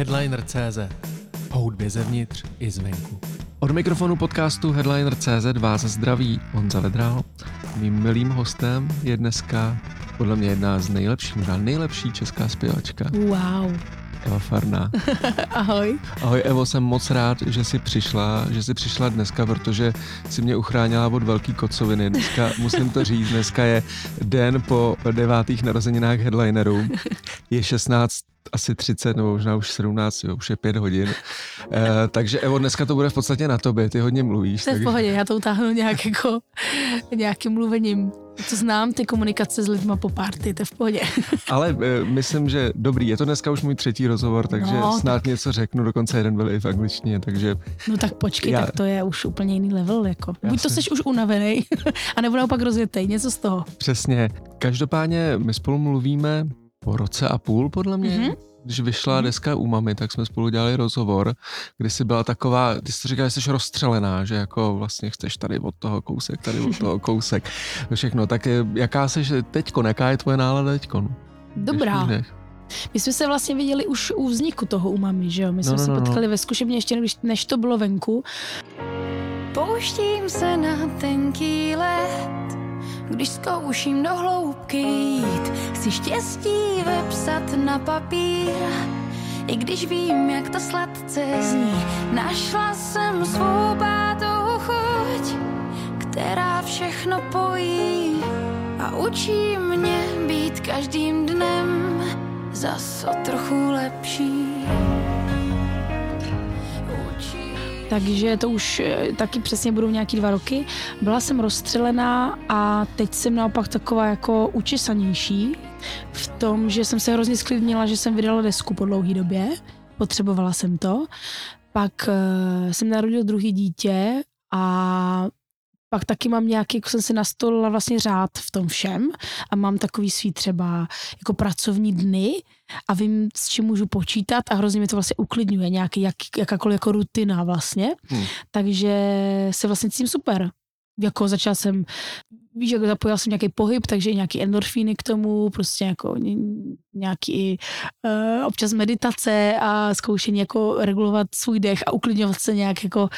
Headliner.cz O hudbě zevnitř i zvenku. Od mikrofonu podcastu Headliner.cz vás zdraví Honza Vedral. Mým milým hostem je dneska podle mě jedna z nejlepších, možná nejlepší česká zpěvačka. Wow. Eva Farná. Ahoj. Ahoj Evo, jsem moc rád, že jsi přišla, že jsi přišla dneska, protože si mě uchránila od velký kocoviny. Dneska, musím to říct, dneska je den po devátých narozeninách headlinerů. Je 16 asi 30 nebo možná už 17, jo, už je 5 hodin. E, takže Evo, dneska to bude v podstatě na tobě, ty hodně mluvíš. To je v pohodě, já to utáhnu nějak jako, nějakým mluvením. To znám, ty komunikace s lidma po party, to je v pohodě. Ale e, myslím, že dobrý, je to dneska už můj třetí rozhovor, takže No, snad tak... něco řeknu, dokonce jeden byl i v angličtině, takže No tak počkej, Já- já... tak to je už úplně jiný level, jako. Buď to Jasně. jsi už unavený, anebo naopak rozjetej, něco z toho. přesně. Každopádně my spolu mluvíme po roce a půl, podle mě. Mhm. Když vyšla Mhm. deska u mamy, tak jsme spolu dělali rozhovor, kdy jsi byla taková, ty jsi to říkala, že jsi rozstřelená, že jako vlastně chceš tady od toho kousek, tady od toho kousek, všechno. Tak jaká jsi teďkon, jaká je tvoje nálada teďkon? Dobrá. My jsme se vlastně viděli už u vzniku toho u mami, že jo? My jsme No, no, se no, no. potkali ve zkušebně ještě než, než to bylo venku. Pouštím se na tenký let, když zkouším do hloubky jít. Chci štěstí vepsat na papír, i když vím, jak to sladce zní. Našla jsem svou pátou chuť, která všechno pojí a učí mě být každým dnem zas o trochu lepší. Takže to už eh, taky přesně budou nějaký dva roky. Byla jsem rozstřelená a teď jsem naopak taková jako učesanější v tom, že jsem se hrozně sklidnila, že jsem vydala desku po dlouhé době. Potřebovala jsem to. Pak uh, jsem narodil druhý dítě a pak taky mám nějaký, jako jsem si nastolila vlastně řád v tom všem a mám takový svý třeba jako pracovní dny a vím, s čím můžu počítat a hrozně mi to vlastně uklidňuje, nějaký, jak, jakákoliv jako rutina vlastně. Hmm. Takže se vlastně cítím super. Jako začala jsem, víš, jako zapojila jsem nějaký pohyb, takže nějaký endorfíny k tomu, prostě jako ně- nějaký uh, občas meditace a zkoušení jako regulovat svůj dech a uklidňovat se nějak jako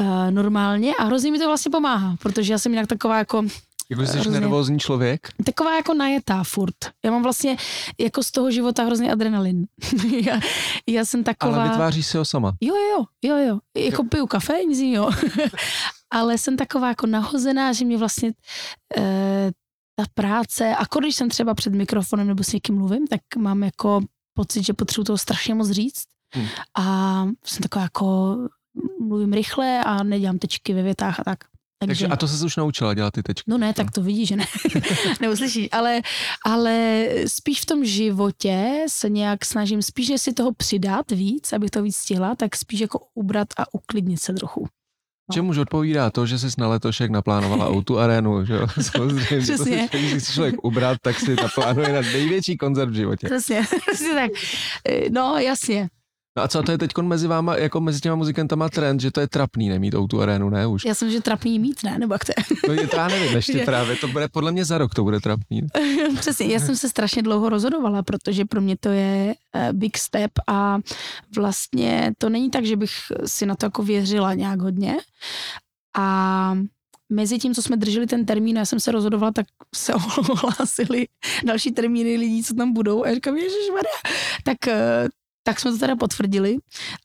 uh, normálně a hrozně mi to vlastně pomáhá, protože já jsem jinak taková jako Jako, jsi Hrozně. nervózní člověk? taková jako najetá furt. Já mám vlastně jako z toho života hrozně adrenalin. já, já jsem taková... Ale vytváříš si ho sama. Jo, jo, jo, jo. Jako piju kafe, nic jiného. Ale jsem taková jako nahozená, že mě vlastně e, ta práce, a když jsem třeba před mikrofonem nebo s někým mluvím, tak mám jako pocit, že potřebuji toho strašně moc říct. Hmm. A jsem taková jako mluvím rychle a nedělám tečky ve větách a tak. Takže, a to se už naučila dělat ty tečky. No ne, tak to vidíš, že ne. Neuslyšíš. Ale, ale spíš v tom životě se nějak snažím, spíš než si toho přidat víc, abych to víc stihla, tak spíš jako ubrat a uklidnit se trochu. Čemuž odpovídá to, že jsi na letošek naplánovala autu arénu, že jo? Samozřejmě, to Přesně. si, když si člověk ubrat, tak si naplánuje na největší koncert v životě. Přesně, přesně tak. E, No, jasně. No a co to je teď mezi váma, jako mezi těma muzikantama trend, že to je trapný nemít autu arénu, ne už? Já jsem, že trapný mít, ne? Nebo jak to je? No je to já nevím, ještě Že- právě, to bude podle mě za rok to bude trapný. Přesně, já jsem se strašně dlouho rozhodovala, protože pro mě to je eh, big step a vlastně to není tak, že bych si na to jako věřila nějak hodně. A mezi tím, co jsme drželi ten termín, já jsem se rozhodovala, tak se ohlásili další termíny lidí, co tam budou. A já říkám, ježišmarja. Tak, eh, tak jsme to teda potvrdili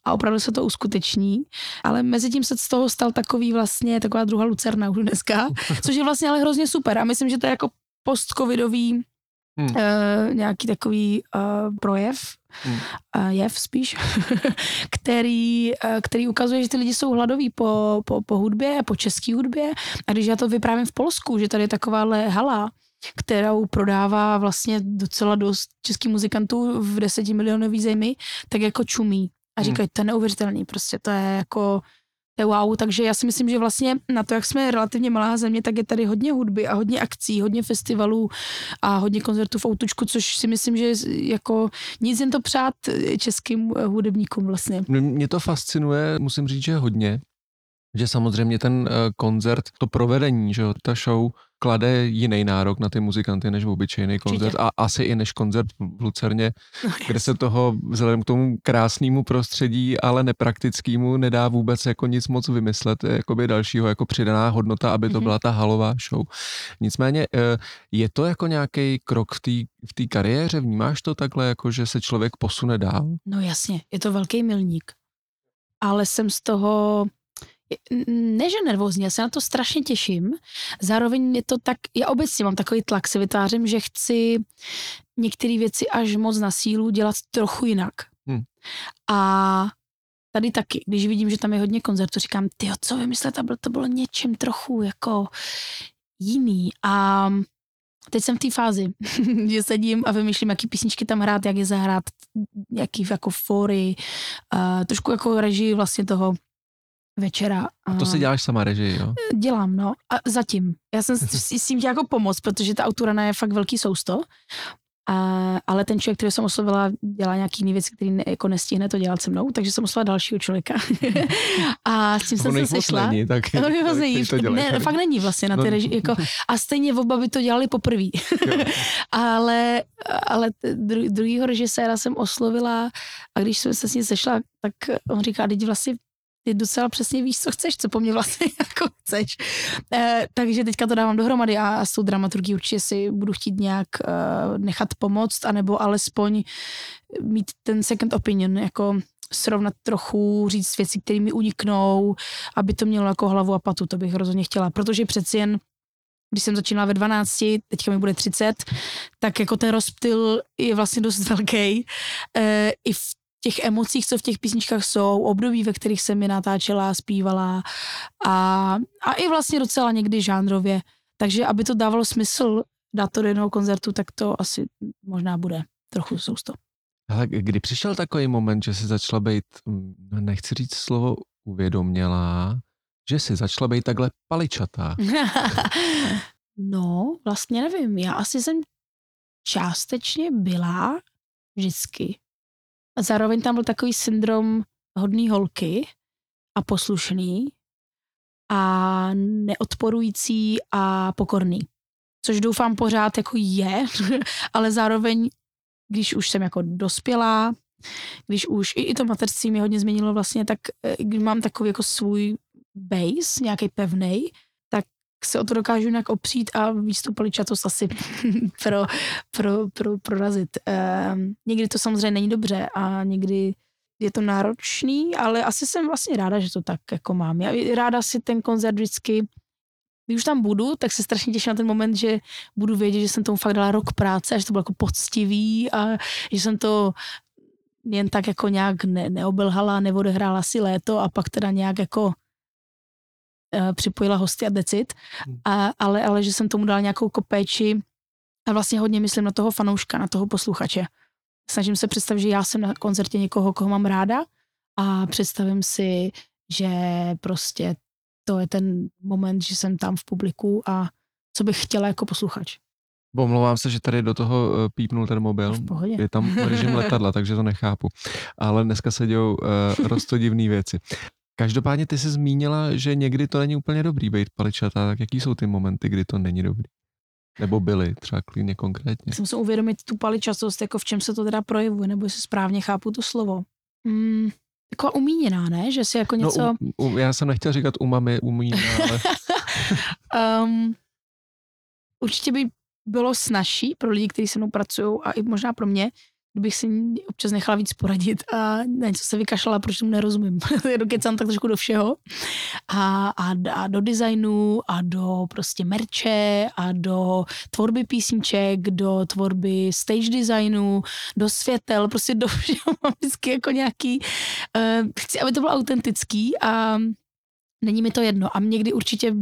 a opravdu se to uskuteční. Ale mezi tím se z toho stal takový vlastně, taková druhá lucerna už dneska, což je vlastně ale hrozně super. A myslím, že to je jako post-covidový Hmm. uh, nějaký takový uh, projev, Hmm. uh, jev spíš, který, uh, který ukazuje, že ty lidi jsou hladoví po, po, po hudbě, po české hudbě. A když já to vyprávím v Polsku, že tady je takováhle hala, kterou prodává vlastně docela dost českých muzikantů v desetimilionový zemi, tak jako čumí. A Hmm. říkají, to je neuvěřitelný, prostě to je jako to je wow, takže já si myslím, že vlastně na to, jak jsme relativně malá země, tak je tady hodně hudby a hodně akcí, hodně festivalů a hodně koncertů v Outučku, což si myslím, že jako nic jen to přát českým hudebníkům vlastně. Mě to fascinuje, musím říct, že hodně, že samozřejmě ten uh, koncert, to provedení, že jo, ta show klade jiný nárok na ty muzikanty než v obyčejný koncert Určitě. a asi i než koncert v Lucerně, kde se toho vzhledem k tomu krásnému prostředí, ale nepraktickému nedá vůbec jako nic moc vymyslet, jakoby dalšího jako přidaná hodnota, aby to Mhm. byla ta halová show. Nicméně eh, je to jako nějaký krok v té v té kariéře, vnímáš to takhle, jako že se člověk posune dál? No jasně, je to velký milník. Ale jsem z toho, ne že nervózní, já se na to strašně těším. Zároveň je to tak, já obecně mám takový tlak, se vytvářím, že chci některé věci až moc na sílu dělat trochu jinak. Hmm. A tady taky, když vidím, že tam je hodně koncertů, říkám, ty co vymyslet, aby to bylo něčem trochu jako jiný. A teď jsem v té fázi, že sedím a vymýšlím, jaký písničky tam hrát, jak je zahrát, jaký jako fory, uh, trošku jako režii vlastně toho večera. A to si děláš sama režii, jo? Dělám, no. A zatím. Já jsem s, tím chtěla jako pomoct, protože ta autorana je fakt velký sousto. A, ale ten člověk, který jsem oslovila, dělá nějaký jiný věci, který ne, jako nestihne to dělat se mnou, takže jsem oslovila dalšího člověka. a s tím jsem se sešla. Tak, No, tak není, to dělají ne, tady. fakt není vlastně na ty No. reži, jako, a stejně oba by to dělali poprvé. Ale ale dru, druhýho režiséra jsem oslovila a když jsem se s ním sešla, tak on říká, teď vlastně ty docela přesně víš, co chceš, co po mně vlastně jako chceš. E, takže teďka to dávám dohromady a, s tou dramaturgií určitě si budu chtít nějak e, nechat pomoct, anebo alespoň mít ten second opinion, jako srovnat trochu, říct věci, které mi uniknou, aby to mělo jako hlavu a patu, to bych rozhodně chtěla, protože přeci jen když jsem začínala ve 12, teďka mi bude 30, tak jako ten rozptyl je vlastně dost velký. E, I v těch emocích, co v těch písničkách jsou, období, ve kterých jsem mi natáčela, zpívala a, a i vlastně docela někdy žánrově. Takže aby to dávalo smysl dát to do jednoho koncertu, tak to asi možná bude trochu sousto. Ale kdy přišel takový moment, že jsi začala být, mm, nechci říct slovo uvědomělá, že jsi začala být takhle paličatá. no, vlastně nevím. Já asi jsem částečně byla vždycky. A zároveň tam byl takový syndrom hodný holky a poslušný a neodporující a pokorný. Což doufám pořád jako je, ale zároveň, když už jsem jako dospělá, když už i, i to mateřství mi hodně změnilo vlastně, tak eh, když mám takový jako svůj base, nějaký pevný, se o to dokážu nějak opřít a výstupali čatost asi pro, pro, pro, prorazit. Um, někdy to samozřejmě není dobře a někdy je to náročný, ale asi jsem vlastně ráda, že to tak jako mám. Já ráda si ten koncert vždycky když už tam budu, tak se strašně těším na ten moment, že budu vědět, že jsem tomu fakt dala rok práce a že to bylo jako poctivý a že jsem to jen tak jako nějak ne, neobelhala, neodehrála si léto a pak teda nějak jako připojila hosty a decit, a, ale, ale že jsem tomu dala nějakou kopéči a vlastně hodně myslím na toho fanouška, na toho posluchače. Snažím se představit, že já jsem na koncertě někoho, koho mám ráda a představím si, že prostě to je ten moment, že jsem tam v publiku a co bych chtěla jako posluchač. Omlouvám se, že tady do toho eh, pípnul ten mobil. V pohodě. Je tam režim letadla, takže to nechápu. Ale dneska se dějou uh, rostodivné věci. Každopádně ty jsi zmínila, že někdy to není úplně dobrý být paličatá, tak jaký jsou ty momenty, kdy to není dobrý? Nebo byly třeba klidně konkrétně? Jsem se uvědomit tu paličastost, jako v čem se to teda projevuje, nebo jestli správně chápu to slovo. Mm, taková umíněná, ne? Že si jako něco... No, u, u, já jsem nechtěl říkat umami, umíná, ale um, určitě by bylo snažší pro lidi, kteří se mnou pracují a i možná pro mě, kdybych si občas nechala víc poradit a na něco se vykašlala, protože tomu nerozumím. Dokecám tak trošku do všeho. A, a, a do designu, a do prostě merče, a do tvorby písniček, do tvorby stage designu, do světel, prostě do všeho mám vždycky jako nějaký, uh, chci, aby to bylo autentický a není mi to jedno. A někdy určitě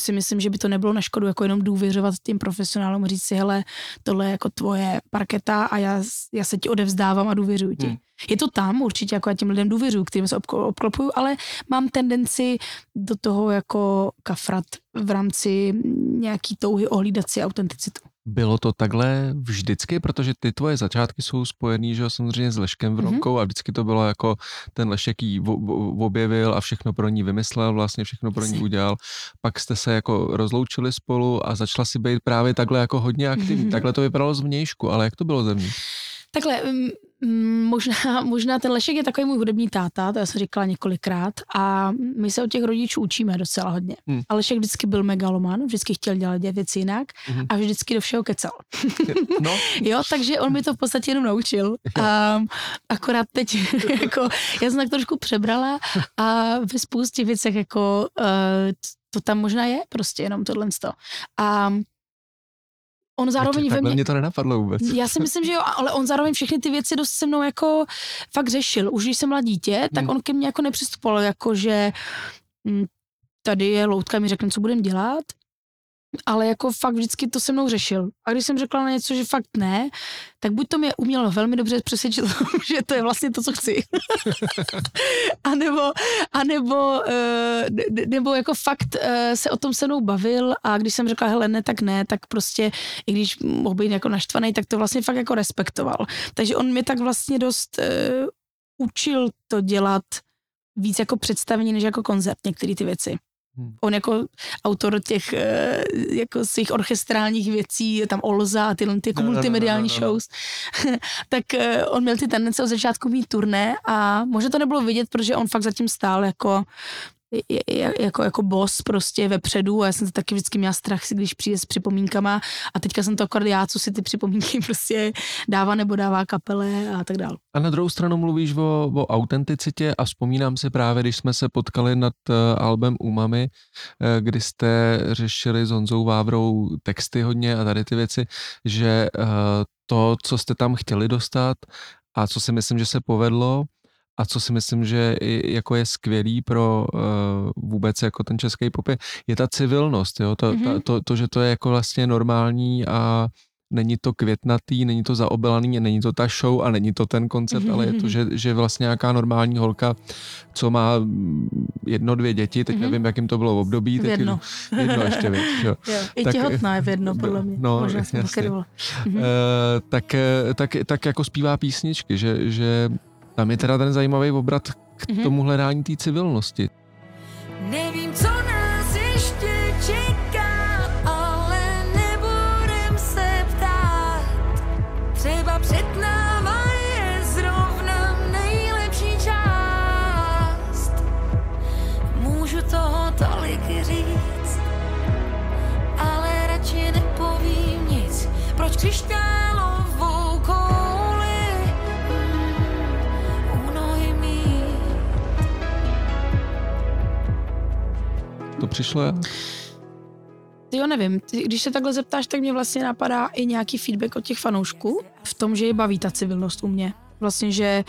si myslím, že by to nebylo na škodu jako jenom důvěřovat tím profesionálům, říct si, hele, tohle je jako tvoje parketa a já, já se ti odevzdávám a důvěřuji ti. Hmm. Je to tam určitě, jako já těm lidem důvěřuji, kterým se obklopuju, ale mám tendenci do toho jako kafrat v rámci nějaký touhy ohlídat si autenticitu. Bylo to takhle vždycky, protože ty tvoje začátky jsou spojený, že samozřejmě s Leškem Vronkou mm-hmm. a vždycky to bylo jako ten Lešek jí objevil a všechno pro ní vymyslel, vlastně všechno pro ní udělal. Pak jste se jako rozloučili spolu a začala si být právě takhle jako hodně aktivní. Mm-hmm. Takhle to vypadalo z vnějšku, ale jak to bylo ze mě? Takhle, Mm, možná, možná ten Lešek je takový můj hudební táta, to já jsem říkala několikrát a my se od těch rodičů učíme docela hodně. Hmm. A Lešek vždycky byl megaloman, vždycky chtěl dělat věci jinak hmm. a vždycky do všeho kecal. No. jo, takže on mi to v podstatě jenom naučil. A akorát teď, jako, já jsem tak trošku přebrala a ve spoustě věcech jako uh, to tam možná je prostě jenom tohle. A on zároveň ve mně... mě to nenapadlo vůbec. Já si myslím, že jo, ale on zároveň všechny ty věci dost se mnou jako fakt řešil. Už když jsem byla dítě, tak hmm. on ke mně jako nepřistupoval, jako že hm, tady je loutka, mi řekne, co budeme dělat, ale jako fakt vždycky to se mnou řešil. A když jsem řekla na něco, že fakt ne, tak buď to mě uměl velmi dobře přesvědčit, že to je vlastně to, co chci. a nebo, a nebo, uh, nebo jako fakt uh, se o tom se mnou bavil a když jsem řekla, hele, ne, tak ne, tak prostě, i když mohl být jako naštvaný, tak to vlastně fakt jako respektoval. Takže on mě tak vlastně dost uh, učil to dělat víc jako představení, než jako koncert, některé ty věci. Hmm. On jako autor těch eh, jako svých orchestrálních věcí, je tam Olza a tyhle ty jako no, multimediální no, no, no, no. shows, tak eh, on měl ty tendence od začátku mít turné a možná to nebylo vidět, protože on fakt zatím stál jako jako, jako boss prostě vepředu a já jsem to taky vždycky měla strach, když přijde s připomínkama a teďka jsem to akorát já, co si ty připomínky prostě dává nebo dává kapele a tak dále. A na druhou stranu mluvíš o, o autenticitě a vzpomínám si právě, když jsme se potkali nad uh, albem Umami, uh, kdy jste řešili s Honzou Vávrou texty hodně a tady ty věci, že uh, to, co jste tam chtěli dostat a co si myslím, že se povedlo, a co si myslím, že jako je skvělý pro uh, vůbec jako ten český pop, je, je ta civilnost, jo? To, mm-hmm. ta, to, to, že to je jako vlastně normální a není to květnatý, není to zaobelaný, není to ta show a není to ten koncept, mm-hmm. ale je to, mhm. že, že vlastně nějaká normální holka, co má jedno, dvě děti, teď mm-hmm. nevím, jakým to bylo v období. Teď jedno. jedno ještě víc. Jo. jo. I tak, těhotná je v jedno, podle mě. No, Možná jsem jasně. Uh, tak, tak, tak jako zpívá písničky, že, že tam je teda ten zajímavý obrat k mm-hmm. tomu hledání té civilnosti. Nevím, co přišlo? Ty jo, nevím. Ty, když se takhle zeptáš, tak mě vlastně napadá i nějaký feedback od těch fanoušků v tom, že je baví ta civilnost u mě. Vlastně, že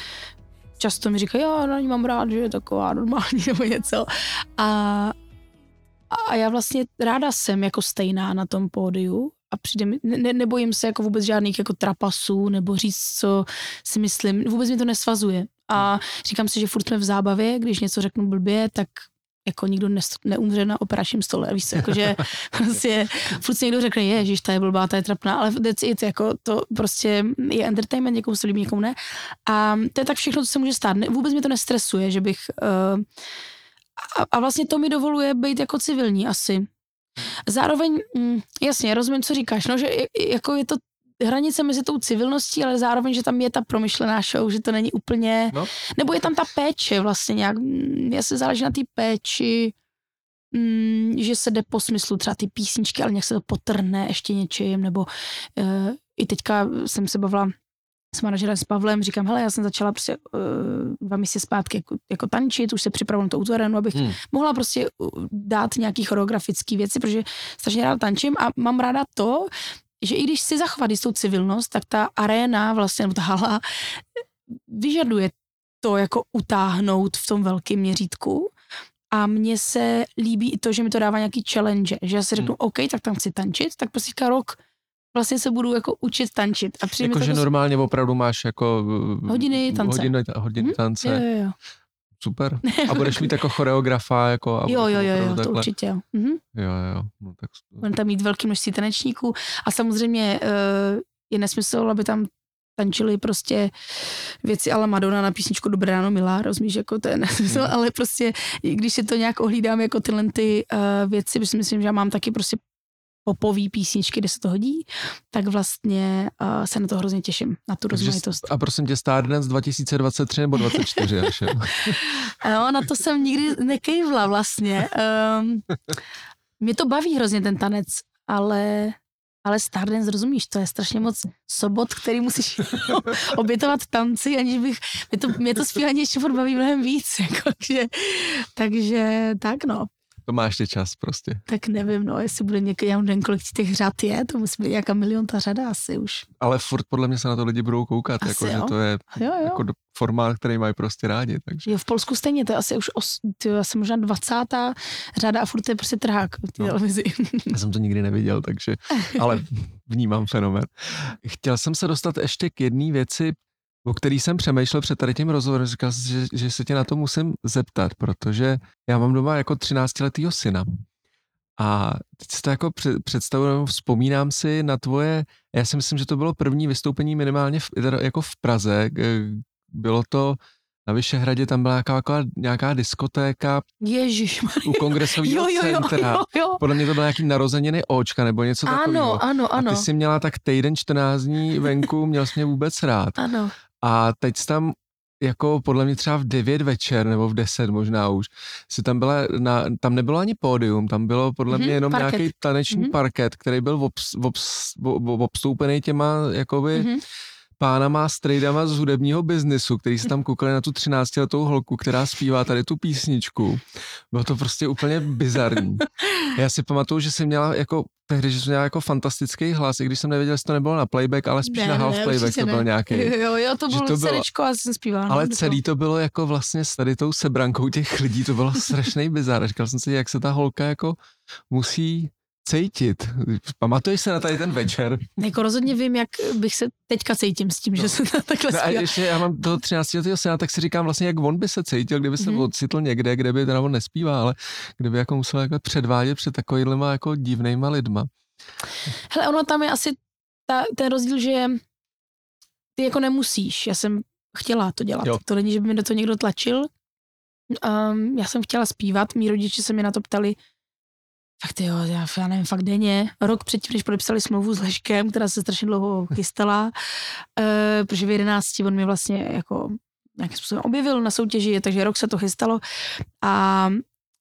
často mi říkají, já na ní mám rád, že je taková normální nebo něco. A, a já vlastně ráda jsem jako stejná na tom pódiu a přijde mi, ne, nebojím se jako vůbec žádných jako trapasů nebo říct, co si myslím, vůbec mi to nesvazuje. A říkám si, že furt jsme v zábavě, když něco řeknu blbě, tak jako nikdo ne, neumře na operačním stole, víš jakože prostě furt si někdo řekne, je, ta je blbá, ta je trapná, ale that's it, jako to prostě je entertainment, někomu se líbí, někomu ne. A to je tak všechno, co se může stát. Vůbec mě to nestresuje, že bych uh, a, a vlastně to mi dovoluje být jako civilní asi. Zároveň, mm, jasně, rozumím, co říkáš, no, že jako je to hranice mezi tou civilností, ale zároveň, že tam je ta promyšlená show, že to není úplně, no. nebo je tam ta péče vlastně nějak, mm, já se záleží na té péči, mm, že se jde po smyslu třeba ty písničky, ale nějak se to potrhne ještě něčím, nebo uh, i teďka jsem se bavila s manažerem s Pavlem, říkám, hele, já jsem začala prostě uh, dva měsíce zpátky jako, jako tančit, už se připravuju na to utorénu, abych hmm. mohla prostě dát nějaký choreografické věci, protože strašně ráda tančím a mám ráda to, že i když si zachovat jistou civilnost, tak ta aréna vlastně, nebo ta hala, vyžaduje to jako utáhnout v tom velkém měřítku. A mně se líbí i to, že mi to dává nějaký challenge, že já si řeknu, hmm. OK, tak tam chci tančit, tak prostě rok vlastně se budu jako učit tančit. A jako, že normálně opravdu máš jako hodiny tance. Hodiny, hodiny hmm? tance. Jo, jo, jo. Super. A budeš mít jako choreografa, jako... A jo, jo, jo, jo, to takhle. určitě. Jo. Mhm. Jo, jo, no tak... Budeme tam mít velké množství tanečníků a samozřejmě uh, je nesmysl, aby tam tančili prostě věci ale Madonna na písničku Dobré ráno milá, rozumíš, jako to je nesmysl, Mhm. ale prostě, když si to nějak ohlídám jako tyhle ty uh, věci, protože si myslím, že já mám taky prostě popový písničky, kde se to hodí, tak vlastně uh, se na to hrozně těším, na tu Takže, rozmanitost. a prosím tě, Stardance 2023 nebo 24 až? No, na to jsem nikdy nekejvla vlastně. Um, mě to baví hrozně ten tanec, ale, ale Stardance, rozumíš, to je strašně moc sobot, který musíš obětovat tanci, aniž bych, mě to, mě to zpívání ještě furt baví mnohem víc, jako, že, takže tak no, To máš ještě čas prostě. tak nevím, no, jestli bude někdy, já nevím, kolik těch řad je, to musí být nějaká milion ta řada asi už. Ale furt podle mě se na to lidi budou koukat, Asi jako, že jo. to je Jo, jo. jako formát, který mají prostě rádi, takže Jo, v Polsku stejně, to je asi už os, tyjo, asi možná 20. řada a furt je prostě trhák v té No. televizi. já jsem to nikdy neviděl, takže, ale vnímám fenomén. Chtěl jsem se dostat ještě k jedné věci, o který jsem přemýšlel před tady tím rozhovorem, říkal jsem, že, že se tě na to musím zeptat, protože já mám doma jako 13-letýho syna a teď si to jako před- představuji, vzpomínám si na tvoje, já si myslím, že to bylo první vystoupení minimálně v, jako v Praze, bylo to na Vyšehradě, tam byla nějaká, nějaká, nějaká diskotéka Ježíš, u kongresového jo, jo, jo, centra. jo, jo. Podle mě to bylo nějaký narozeniny Očka nebo něco takového. Ano, ano, A ano, ty jsi měla tak týden 14 dní venku, měl jsi mě vůbec rád. ano. A teď tam jako podle mě třeba v 9 večer nebo v 10 možná už, si tam byla, na, tam nebylo ani pódium, tam bylo podle Mhm, mě jenom nějaký taneční Mhm. parket, který byl obs, obs, ob, obstoupený těma jakoby Mhm. Pánama a strejdama z hudebního biznisu, který se tam koukali na tu 13-letou holku, která zpívá tady tu písničku. Bylo to prostě úplně bizarní. Já si pamatuju, že jsem měla jako tehdy, že jsem měla jako fantastický hlas, i když jsem nevěděl, jestli to nebylo na playback, ale spíš Ne, na ne, half playback určitě to byl ne. nějaký. Jo, jo, to bylo to serečko a jsem zpívala. no, Ale do celý to bylo jako vlastně s tady tou sebrankou těch lidí, to bylo strašný bizar. Říkal jsem si, jak se ta holka jako musí cítit. Pamatuješ se na tady ten večer? Jako rozhodně vím, jak bych se teďka cítím s tím, že se takhle No a ještě já mám toho 13 letého syna, tak si říkám vlastně, jak on by se cítil, kdyby se Mhm. ocitl někde, kde by teda on nespívá, ale kdyby jako musel jako předvádět před takovýhlema jako divnýma lidma. Hele, ono tam je asi ta, ten rozdíl, že ty jako nemusíš. Já jsem chtěla to dělat. Jo. To není, že by mi do toho někdo tlačil. Um, já jsem chtěla zpívat, mý rodiče se mi na to ptali, fakt jo, já, já nevím, fakt denně, rok předtím, než podepsali smlouvu s Leškem, která se strašně dlouho chystala, uh, protože v 11 on mě vlastně jako nějakým způsobem objevil na soutěži, takže rok se to chystalo. A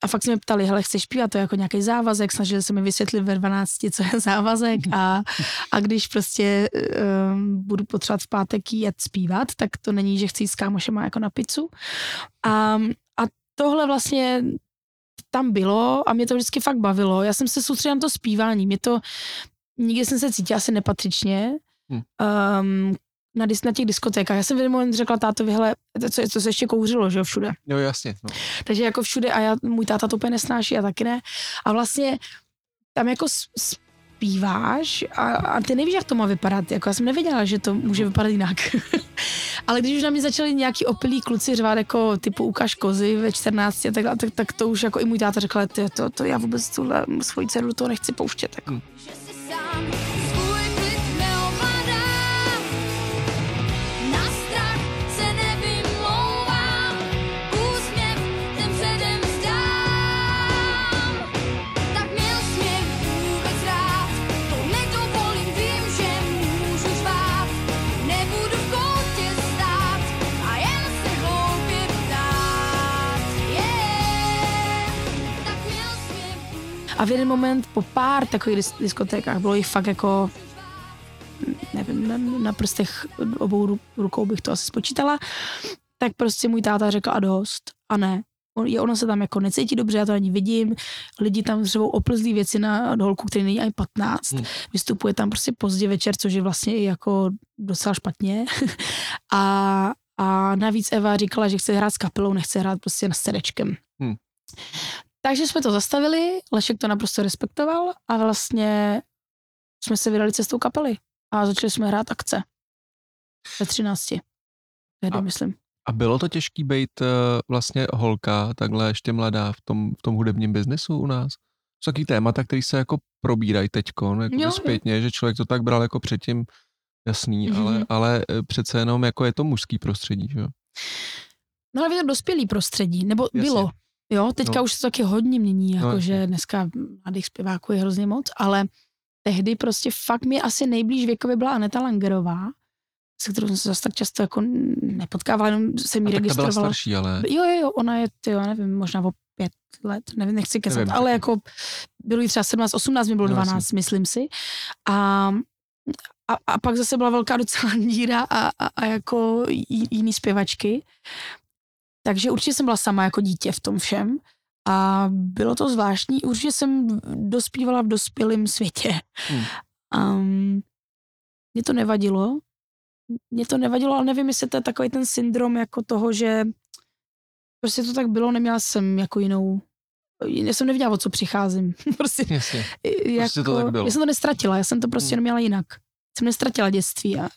a fakt se mě ptali, hele, chceš zpívat, to je jako nějaký závazek, snažili se mi vysvětlit ve 12, co je závazek. A, a když prostě um, budu potřebovat v pátek jet zpívat, tak to není, že chci s kámošema jako na pizzu. A, a tohle vlastně tam bylo a mě to vždycky fakt bavilo. Já jsem se soustředila na to zpívání. Mě to, nikdy jsem se cítila asi nepatřičně. Hm. Um, na, dis, na těch diskotékách. Já jsem v jeden moment řekla tátovi, hele, to, co, to se ještě kouřilo, že jo, všude. Jo, jasně. No. Takže jako všude a já, můj táta to úplně nesnáší a taky ne. A vlastně tam jako s- zpíváš a, a ty nevíš, jak to má vypadat. Jako já jsem nevěděla, že to může vypadat jinak. Ale když už na mě začali nějaký opilí kluci řvát jako typu ukáž kozy ve 14 a tak, tak, tak to už jako i můj táta řekl, to, to, to já vůbec tuhle svoji dceru toho nechci pouštět. Jako. že A v jeden moment po pár takových dis- diskotékách bylo jich fakt jako nevím, na, na prstech obou ru- rukou bych to asi spočítala, tak prostě můj táta řekl a dost a ne. On, je, ona se tam jako necítí dobře, já to ani vidím. Lidi tam řvou oplzlý věci na holku, který není ani 15. Hmm. Vystupuje tam prostě pozdě večer, což je vlastně i jako docela špatně. a, a navíc Eva říkala, že chce hrát s kapelou, nechce hrát prostě s cerečkem. Hmm. Takže jsme to zastavili, Lešek to naprosto respektoval a vlastně jsme se vydali cestou kapely a začali jsme hrát akce. Ve 13. Tehdy, A- myslím. A bylo to těžký být uh, vlastně holka, takhle ještě mladá v tom, v tom hudebním biznesu u nás? Jsou takový témata, který se jako probírají teďko, no, jako zpětně, že člověk to tak bral jako předtím, jasný, mm-hmm. ale, ale eh, přece jenom jako je to mužský prostředí, že jo? No ale je to dospělý prostředí, nebo Jasně. bylo. Jo, teďka no. už se to taky hodně mění, jakože no, dneska mladých zpěváků je hrozně moc, ale tehdy prostě fakt mi asi nejblíž věkově byla Aneta Langerová, se kterou jsem se zase tak často jako nepotkávala, jenom jsem ji registrovala. byla starší, ale... Jo, jo, jo, ona je, ty, jo, nevím, možná o pět let, nevím, nechci kecat, nevím, ale jako bylo jí třeba 17, 18, mi bylo no, 12, jasný. myslím si. A, a, a pak zase byla velká docela díra a, a, a jako jiný zpěvačky. Takže určitě jsem byla sama jako dítě v tom všem. A bylo to zvláštní. Určitě jsem dospívala v dospělém světě. Hmm. Um, mě to nevadilo. Mě to nevadilo, ale nevím, jestli to je takový ten syndrom jako toho, že prostě to tak bylo, neměla jsem jako jinou já jsem nevěděla, o co přicházím. prostě, Jasně. Jako, prostě to tak bylo. Já jsem to nestratila, já jsem to prostě hmm. neměla jinak. Jsem nestratila dětství a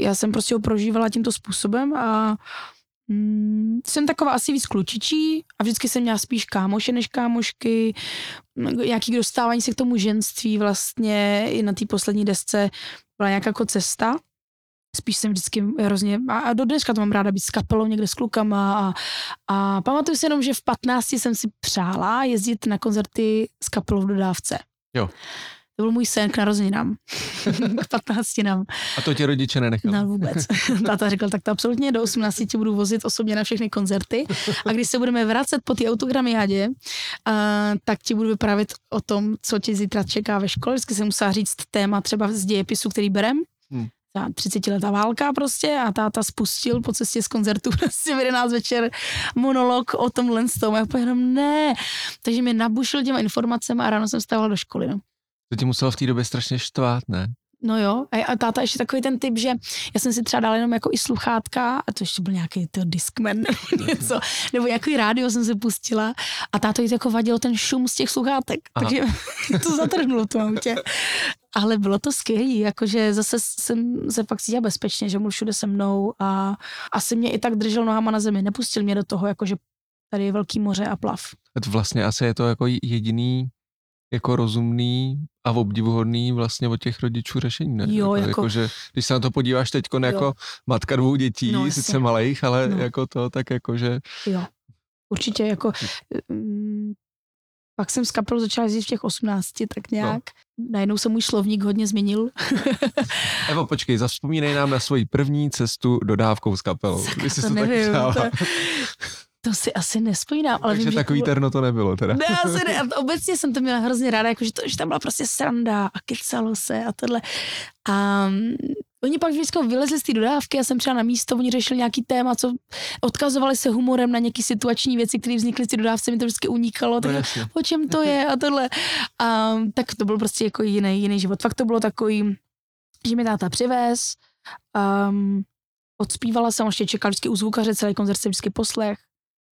já jsem prostě ho prožívala tímto způsobem a Mm, jsem taková asi víc klučičí a vždycky jsem měla spíš kámoše než kámošky, nějaký dostávání se k tomu ženství vlastně i na té poslední desce byla nějaká jako cesta. Spíš jsem vždycky hrozně, a do dneška to mám ráda být s kapelou někde s klukama a, a pamatuju si jenom, že v 15 jsem si přála jezdit na koncerty s kapelou v dodávce. Jo. To byl můj sen k narozeninám. k 15 nám. A to ti rodiče nenechali? No vůbec. Táta řekl, tak to absolutně do 18 ti budu vozit osobně na všechny koncerty. A když se budeme vracet po té autogramiádě, uh, tak ti budu vyprávět o tom, co tě zítra čeká ve škole. Vždycky jsem musela říct téma třeba z dějepisu, který berem. Hmm. Ta 30 letá válka prostě a táta spustil po cestě z koncertu prostě v 11 večer monolog o tomhle tom. A já jenom ne. Takže mě nabušil těma informacemi a ráno jsem stávala do školy. No. To ti muselo v té době strašně štvát, ne? No jo, a táta ještě takový ten typ, že já jsem si třeba dal jenom jako i sluchátka, a to ještě byl nějaký to Discman nebo něco, nebo nějaký rádio jsem si pustila a táto jí jako vadil ten šum z těch sluchátek, Aha. takže to zatrhnulo v tom autě. Ale bylo to skvělé, jakože zase jsem se fakt cítila bezpečně, že mu všude se mnou a asi mě i tak držel nohama na zemi, nepustil mě do toho, jakože tady je velký moře a plav. To vlastně asi je to jako jediný jako rozumný a obdivuhodný vlastně od těch rodičů řešení, ne? Jo, jako, jako... jako že když se na to podíváš teď jako matka dvou dětí, no, sice malých, ale no. jako to, tak jako, že... Jo, určitě jako... Um, pak jsem s kapelou začala jezdit v těch 18, tak nějak. No. Najednou se můj slovník hodně změnil. Evo, počkej, zavzpomínej nám na svoji první cestu dodávkou s kapelou. Když jsi to, to nevím, to, to si asi nespomínám. Ale Takže vím, takový terno to nebylo teda. Ne, asi ne. Obecně jsem to měla hrozně ráda, jako, že, to, že tam byla prostě sranda a kecalo se a tohle. A um, Oni pak vždycky vylezli z té dodávky, já jsem přišla na místo, oni řešili nějaký téma, co odkazovali se humorem na nějaké situační věci, které vznikly z té dodávce, mi to vždycky unikalo, tak no, o čem to je a tohle. A, tak to byl prostě jako jiný, jiný život. Fakt to bylo takový, že mi táta přivez, um, odspívala jsem, ještě čekal vždycky u zvukaře, celý koncert se vždycky poslech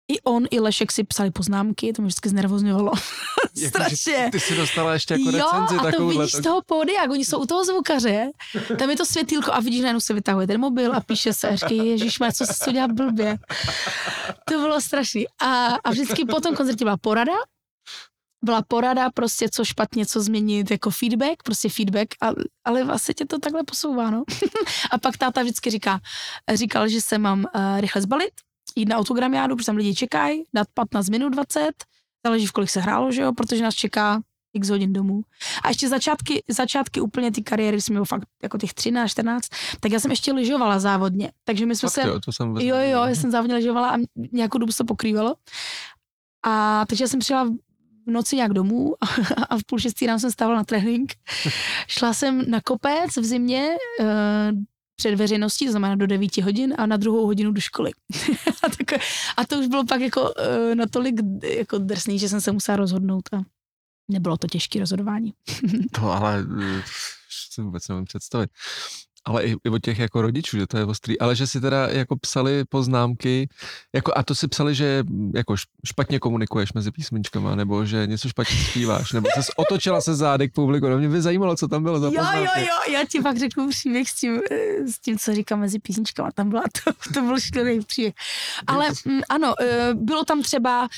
i on, i Lešek si psali poznámky, to mě vždycky znervozňovalo. Strašně. Ty jsi dostala ještě jako jo, recenzi a to vidíš z toho pódia, jak oni jsou u toho zvukaře, tam je to světýlko a vidíš, najednou se vytahuje ten mobil a píše se a říkají, ježíš, co se to dělá blbě. To bylo strašný. A, a vždycky po tom koncertě byla porada, byla porada prostě, co špatně, co změnit, jako feedback, prostě feedback, a, ale vlastně tě to takhle posouvá, no. a pak táta vždycky říká, říkal, že se mám uh, rychle zbalit, jít na autogramiádu, protože tam lidi čekají, dát 15 minut 20, záleží v kolik se hrálo, že jo, protože nás čeká x hodin domů. A ještě začátky, začátky úplně ty kariéry jsme měli fakt jako těch 13, 14, tak já jsem ještě lyžovala závodně. Takže my jsme fakt se... Jo, to jsem jo, jo, já jsem závodně lyžovala a nějakou dobu se to pokrývalo. A takže já jsem přijela v noci nějak domů a v půl šestý ráno jsem stávala na trénink. Šla jsem na kopec v zimě eh, před veřejností, to znamená do 9 hodin a na druhou hodinu do školy. a, tak, a to už bylo pak jako uh, natolik jako drsný, že jsem se musela rozhodnout a nebylo to těžké rozhodování. to ale si vůbec nevím představit. Ale i, i od těch jako rodičů, že to je ostrý, ale že si teda jako psali poznámky, jako a to si psali, že jako špatně komunikuješ mezi písmenčkama, nebo že něco špatně zpíváš, nebo se otočila se zády k publiku, no mě by zajímalo, co tam bylo za poznámky. Jo, jo, jo, já ti pak řeknu příběh s tím, eh, s tím co říkám mezi písničkama, tam byla to, to byl šílený příběh. Ale mm, ano, eh, bylo tam třeba,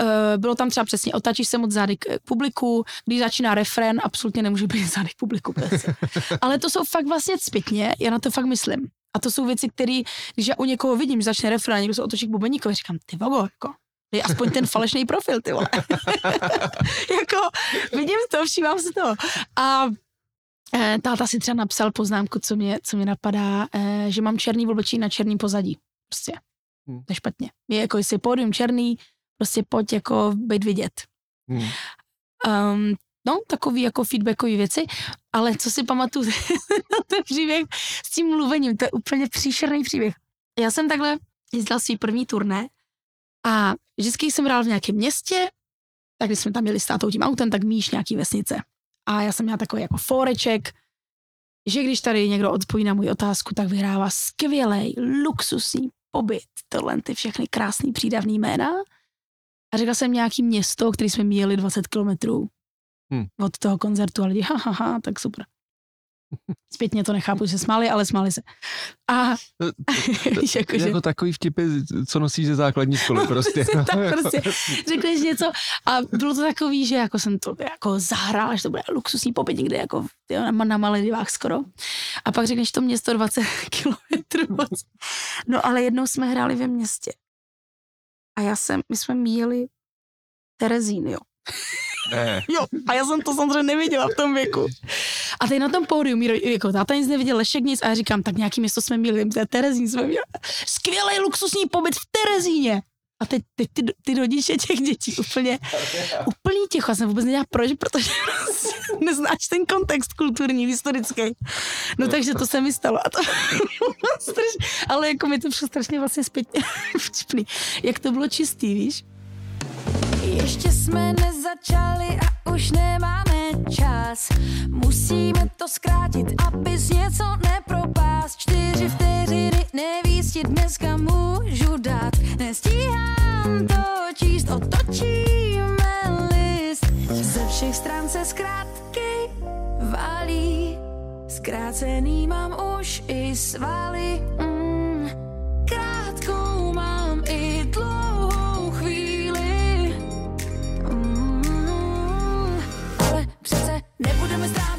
eh, bylo tam třeba přesně, otačíš se moc zády k publiku, když začíná refrén, absolutně nemůže být zády k publiku. Ale to jsou fakt vlastně zpětně, já na to fakt myslím. A to jsou věci, které, když já u někoho vidím, že začne refrén, někdo se otočí k bubeníkovi, říkám, ty vogo, jako, je aspoň ten falešný profil, ty vole. jako, vidím to, všímám se to. A e, táta si třeba napsal poznámku, co mě, co mě napadá, e, že mám černý oblečení na černý pozadí. Prostě. Hmm. To je špatně. Je jako, jestli pódium černý, prostě pojď jako být vidět. Hmm. Um, no, takový jako feedbackový věci, ale co si pamatuju ten příběh s tím mluvením, to je úplně příšerný příběh. Já jsem takhle jezdila svý první turné a vždycky jsem hrál v nějakém městě, tak když jsme tam měli s tím autem, tak míš nějaký vesnice. A já jsem měla takový jako foreček, že když tady někdo odpoví na můj otázku, tak vyhrává skvělý, luxusní pobyt, tohle ty všechny krásný přídavný jména. A řekla jsem nějaký město, který jsme měli 20 kilometrů hmm. od toho koncertu a lidi, ha, ha, ha, tak super. Zpětně to nechápu, že smáli, ale smáli se. A víš, jako, že... jako takový vtipy, co nosíš ze základní školy prostě. tak prostě řekneš něco a bylo to takový, že jako jsem to jako zahrál, že to bude luxusní pobyt někde jako na, na Maledivách skoro. A pak řekneš to město 20 kilometrů. No ale jednou jsme hráli ve městě. A já jsem, my jsme míjeli Terezín, jo. Ne. Jo, a já jsem to samozřejmě neviděla v tom věku. A teď na tom pódiu, jako táta nic neviděl, Lešek nic, a já říkám, tak nějaký město jsme měli, Terezín jsme měli. Skvělý luxusní pobyt v Terezíně. A teď, teď ty, ty rodiče těch dětí úplně, úplný ticho. Já jsem vůbec nedělala proč, protože neznáš ten kontext kulturní, historický. No takže to se mi stalo. A to ale jako mi to přišlo strašně vlastně zpětně vtipný. Jak to bylo čistý, víš? Ještě jsme nezačali a už nemáme čas. Musíme to zkrátit, abys něco nepropás Čtyři vteřiny nevíc ti dneska můžu dát. Nestíhám to číst, otočíme list. Ze všech stran se zkrátky valí. Zkrácený mám už i svaly. Mm, nebudeme strát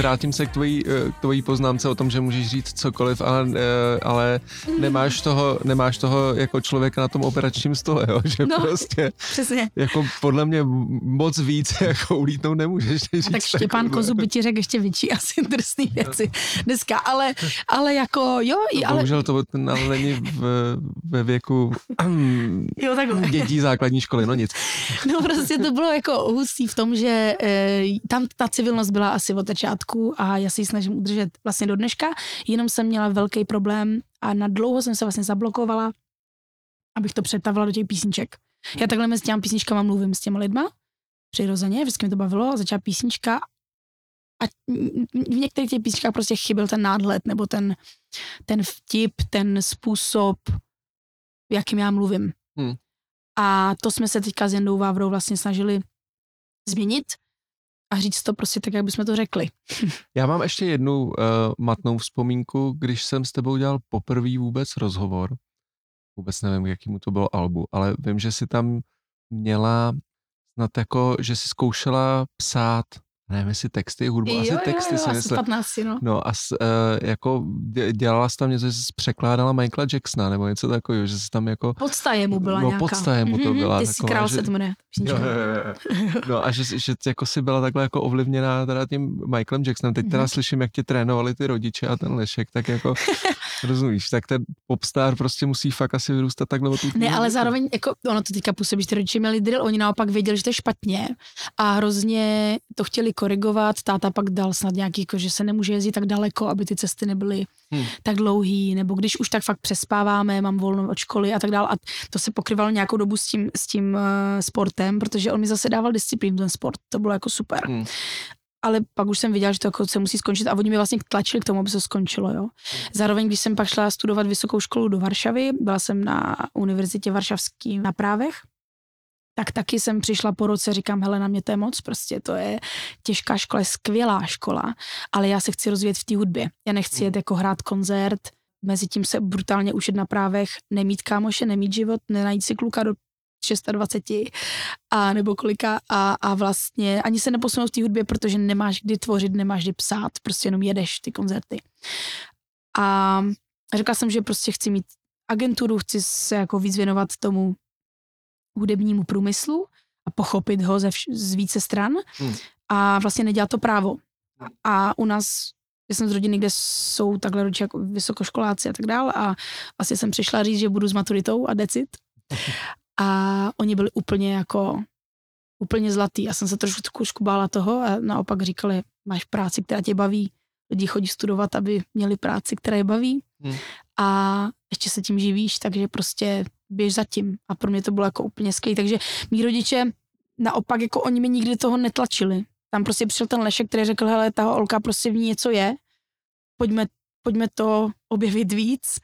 Vrátím se k tvojí, eh, k tvojí poznámce o tom, že můžeš říct cokoliv, ale, eh, ale nemáš, toho, nemáš toho jako člověka na tom operačním stole, jo? že no, prostě přesně. jako podle mě moc víc jako ulítnout nemůžeš. Říct tak Štěpán Kozu by ti řekl ještě větší asi drsný věci dneska, ale, ale jako jo. No, ale... Bohužel to ale není v, ve věku jo, dětí základní školy, no nic. No prostě to bylo jako hustý v tom, že e, tam ta civilnost byla asi od začátku a já si ji snažím udržet vlastně do dneška, jenom jsem měla velký problém a na dlouho jsem se vlastně zablokovala, abych to přetavila do těch písniček. Já takhle mezi těmi písničkama mluvím s těma lidma, přirozeně, vždycky mi to bavilo, začala písnička a v některých těch písničkách prostě chyběl ten nádhled nebo ten, ten vtip, ten způsob, jakým já mluvím. Hmm. A to jsme se teďka s Jendou Vávrou vlastně snažili změnit a říct to prostě tak, jak bychom to řekli. Já mám ještě jednu uh, matnou vzpomínku, když jsem s tebou dělal poprvé vůbec rozhovor. Vůbec nevím, jaký mu to bylo albu, ale vím, že si tam měla snad jako, že si zkoušela psát nevím, jestli texty, hudbu, jo, asi texty jo, jo, si myslím. 15, no. no a s, uh, jako dělala jsi tam něco, že jsi překládala Michaela Jacksona nebo něco takového, že jsi tam jako... Podstaje mu byla no, nějaká. podstaje mu to mhm, byla. Ty jsi král že, se to jmenuje. Jo, jo, jo. No a že, že jako si byla takhle jako ovlivněná teda tím Michaelem Jacksonem. Teď teda mm-hmm. slyším, jak tě trénovali ty rodiče a ten Lešek, tak jako rozumíš, tak ten popstar prostě musí fakt asi vyrůstat takhle od Ne, ale zároveň jako ono to teďka působí, že ty rodiče měli drill, oni naopak věděli, že to je špatně a hrozně to chtěli korigovat. Táta pak dal snad nějaký, jako, že se nemůže jezdit tak daleko, aby ty cesty nebyly hmm. tak dlouhý, nebo když už tak fakt přespáváme, mám volno od školy a tak dále. A to se pokryvalo nějakou dobu s tím, s tím uh, sportem, protože on mi zase dával disciplínu ten sport. To bylo jako super. Hmm. ale pak už jsem viděla, že to jako se musí skončit a oni mi vlastně tlačili k tomu, aby se skončilo. Jo. Zároveň, když jsem pak šla studovat vysokou školu do Varšavy, byla jsem na univerzitě Varšavský na právech, tak taky jsem přišla po roce, říkám, hele, na mě to je moc, prostě to je těžká škola, je skvělá škola, ale já se chci rozvíjet v té hudbě. Já nechci jet jako hrát koncert, mezi tím se brutálně učit na právech, nemít kámoše, nemít život, nenajít si kluka do 26 a nebo kolika a, a vlastně ani se neposunout v té hudbě, protože nemáš kdy tvořit, nemáš kdy psát, prostě jenom jedeš ty koncerty. A řekla jsem, že prostě chci mít agenturu, chci se jako víc věnovat tomu hudebnímu průmyslu a pochopit ho ze vš- z více stran hmm. a vlastně nedělat to právo. A u nás, já jsem z rodiny, kde jsou takhle rodiče jako vysokoškoláci a tak dál a vlastně jsem přišla říct, že budu s maturitou a decit. A oni byli úplně jako úplně zlatý. Já jsem se trošku bála toho a naopak říkali, máš práci, která tě baví, lidi chodí studovat, aby měli práci, která je baví hmm. a ještě se tím živíš, takže prostě běž za tím. A pro mě to bylo jako úplně skvělé. Takže mý rodiče naopak jako oni mi nikdy toho netlačili. Tam prostě přišel ten Lešek, který řekl, hele, ta holka prostě v ní něco je, pojďme, pojďme to objevit víc,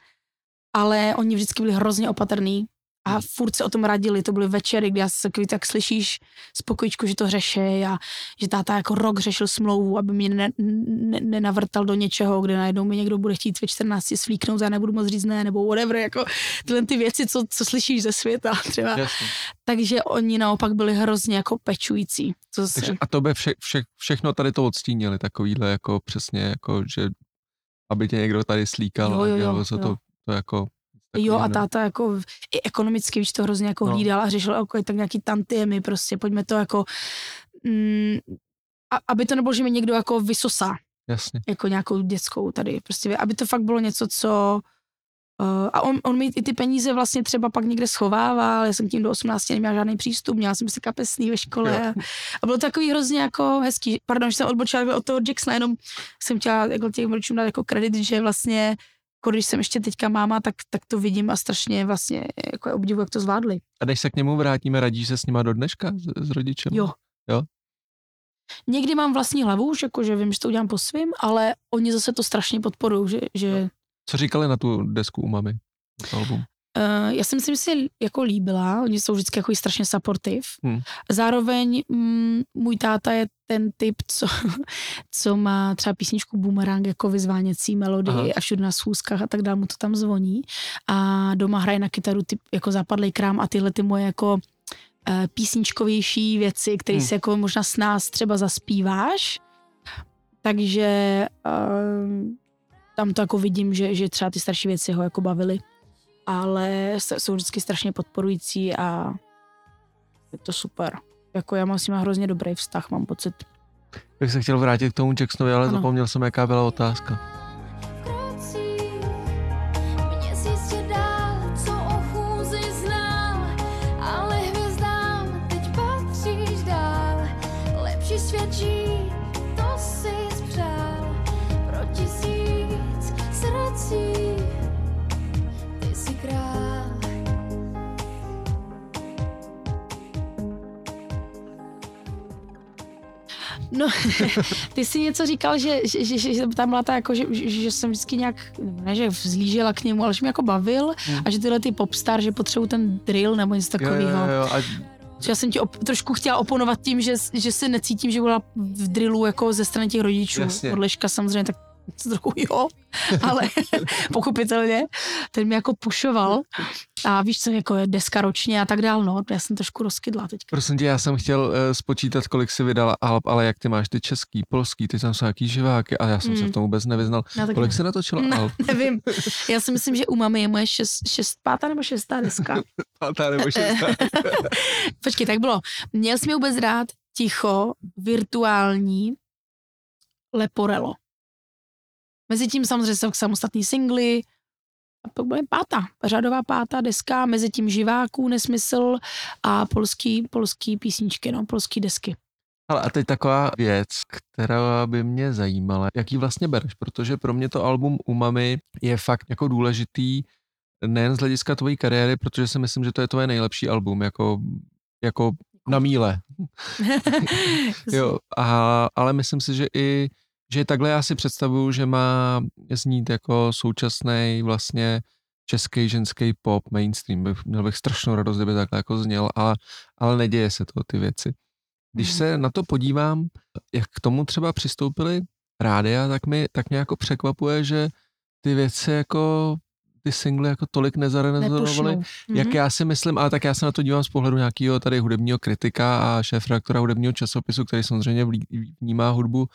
ale oni vždycky byli hrozně opatrní a furt se o tom radili, to byly večery, kdy já se takový tak slyšíš z pokojičku, že to řeší a že táta jako rok řešil smlouvu, aby mě ne, ne, nenavrtal do něčeho, kde najednou mi někdo bude chtít ve 14 svlíknout a nebudu moc říct ne, nebo whatever, jako tyhle ty věci, co, co slyšíš ze světa třeba. Jasně. Takže oni naopak byli hrozně jako pečující. Co Takže se... a to by vše, vše, všechno tady to odstínili, takovýhle jako přesně, jako že aby tě někdo tady slíkal jo, jo, jo, a dělal, co jo. to, to jako jo, a táta jako i ekonomicky, víš, to hrozně jako no. hlídal a řešil, okay, tak nějaký tantiemy prostě, pojďme to jako, mm, a, aby to nebylo, že mi někdo jako vysosá. Jasně. Jako nějakou dětskou tady, prostě, aby to fakt bylo něco, co Uh, a on, on mi i ty peníze vlastně třeba pak někde schovával, já jsem tím do 18 neměla žádný přístup, měla jsem si kapesný ve škole a, a bylo takový hrozně jako hezký. Pardon, že jsem odbočila od toho Jacksona, jenom jsem chtěla jako těm rodičům dát jako kredit, že vlastně jako když jsem ještě teďka máma, tak, tak to vidím a strašně vlastně jako obdivu, jak to zvládli. A když se k němu vrátíme, radíš se s nima do dneška s, s rodičem? Jo. Jo? Někdy mám vlastní hlavu už, jako, že vím, že to udělám po svým, ale oni zase to strašně podporují, že, že... Co říkali na tu desku u mami? Album? Uh, já si myslím, jako líbila, oni jsou vždycky jako strašně supportive. Hmm. Zároveň mm, můj táta je ten typ, co, co má třeba písničku Boomerang jako vyzváněcí melodii Aha. a všude na schůzkách a tak dále mu to tam zvoní. A doma hraje na kytaru typ jako západlej krám a tyhle ty moje jako uh, písničkovější věci, které hmm. si jako možná s nás třeba zaspíváš. Takže uh, tam to jako vidím, že, že třeba ty starší věci ho jako bavily ale jsou vždycky strašně podporující a je to super. Jako já mám s nimi hrozně dobrý vztah, mám pocit. Jak se chtěl vrátit k tomu Jacksonovi, ale ano. zapomněl jsem, jaká byla otázka. No, ty jsi něco říkal, že, že, že, že tam byla ta jako, že, že, že jsem vždycky nějak, ne, že vzlížela k němu, ale že mě jako bavil hmm. a že tyhle ty popstar, že potřebují ten drill nebo něco takového. Jo, jo, jo, a... Já jsem ti op, trošku chtěla oponovat tím, že, že se necítím, že byla v drillu jako ze strany těch rodičů. Jasně. Odleška samozřejmě, tak trochu jo, ale pochopitelně, ten mě jako pušoval a víš co, jako je deska ročně a tak dál, no, já jsem trošku rozkydla teď. Prosím tě, já jsem chtěl uh, spočítat, kolik si vydala alb, ale jak ty máš ty český, polský, ty tam jsou jaký živáky a já jsem mm. se v tom vůbec nevyznal. No, kolik ne. jsi natočila no, alb? Nevím, já si myslím, že u mami je moje šest, šest pátá nebo šestá deska. pátá nebo šestá. Počkej, tak bylo, měl jsi mi vůbec rád ticho, virtuální, Leporello. Mezitím samozřejmě jsou samostatní singly, a pak bude pátá, řadová pátá deska, mezi tím živáků, nesmysl a polský, polský písničky, no, polský desky. Ale a teď taková věc, která by mě zajímala, jaký vlastně bereš, protože pro mě to album u mami je fakt jako důležitý nejen z hlediska tvojí kariéry, protože si myslím, že to je tvoje nejlepší album, jako, jako na míle. jo, a, ale myslím si, že i že takhle já si představuju, že má znít jako současný vlastně český ženský pop mainstream. Bych, měl bych strašnou radost, kdyby takhle jako zněl, ale, ale neděje se to ty věci. Když mm. se na to podívám, jak k tomu třeba přistoupili rádia, tak, mi, tak mě jako překvapuje, že ty věci jako ty singly jako tolik nezarezonovaly, jak mm-hmm. já si myslím, ale tak já se na to dívám z pohledu nějakého tady hudebního kritika a šéf-redaktora hudebního časopisu, který samozřejmě vnímá hudbu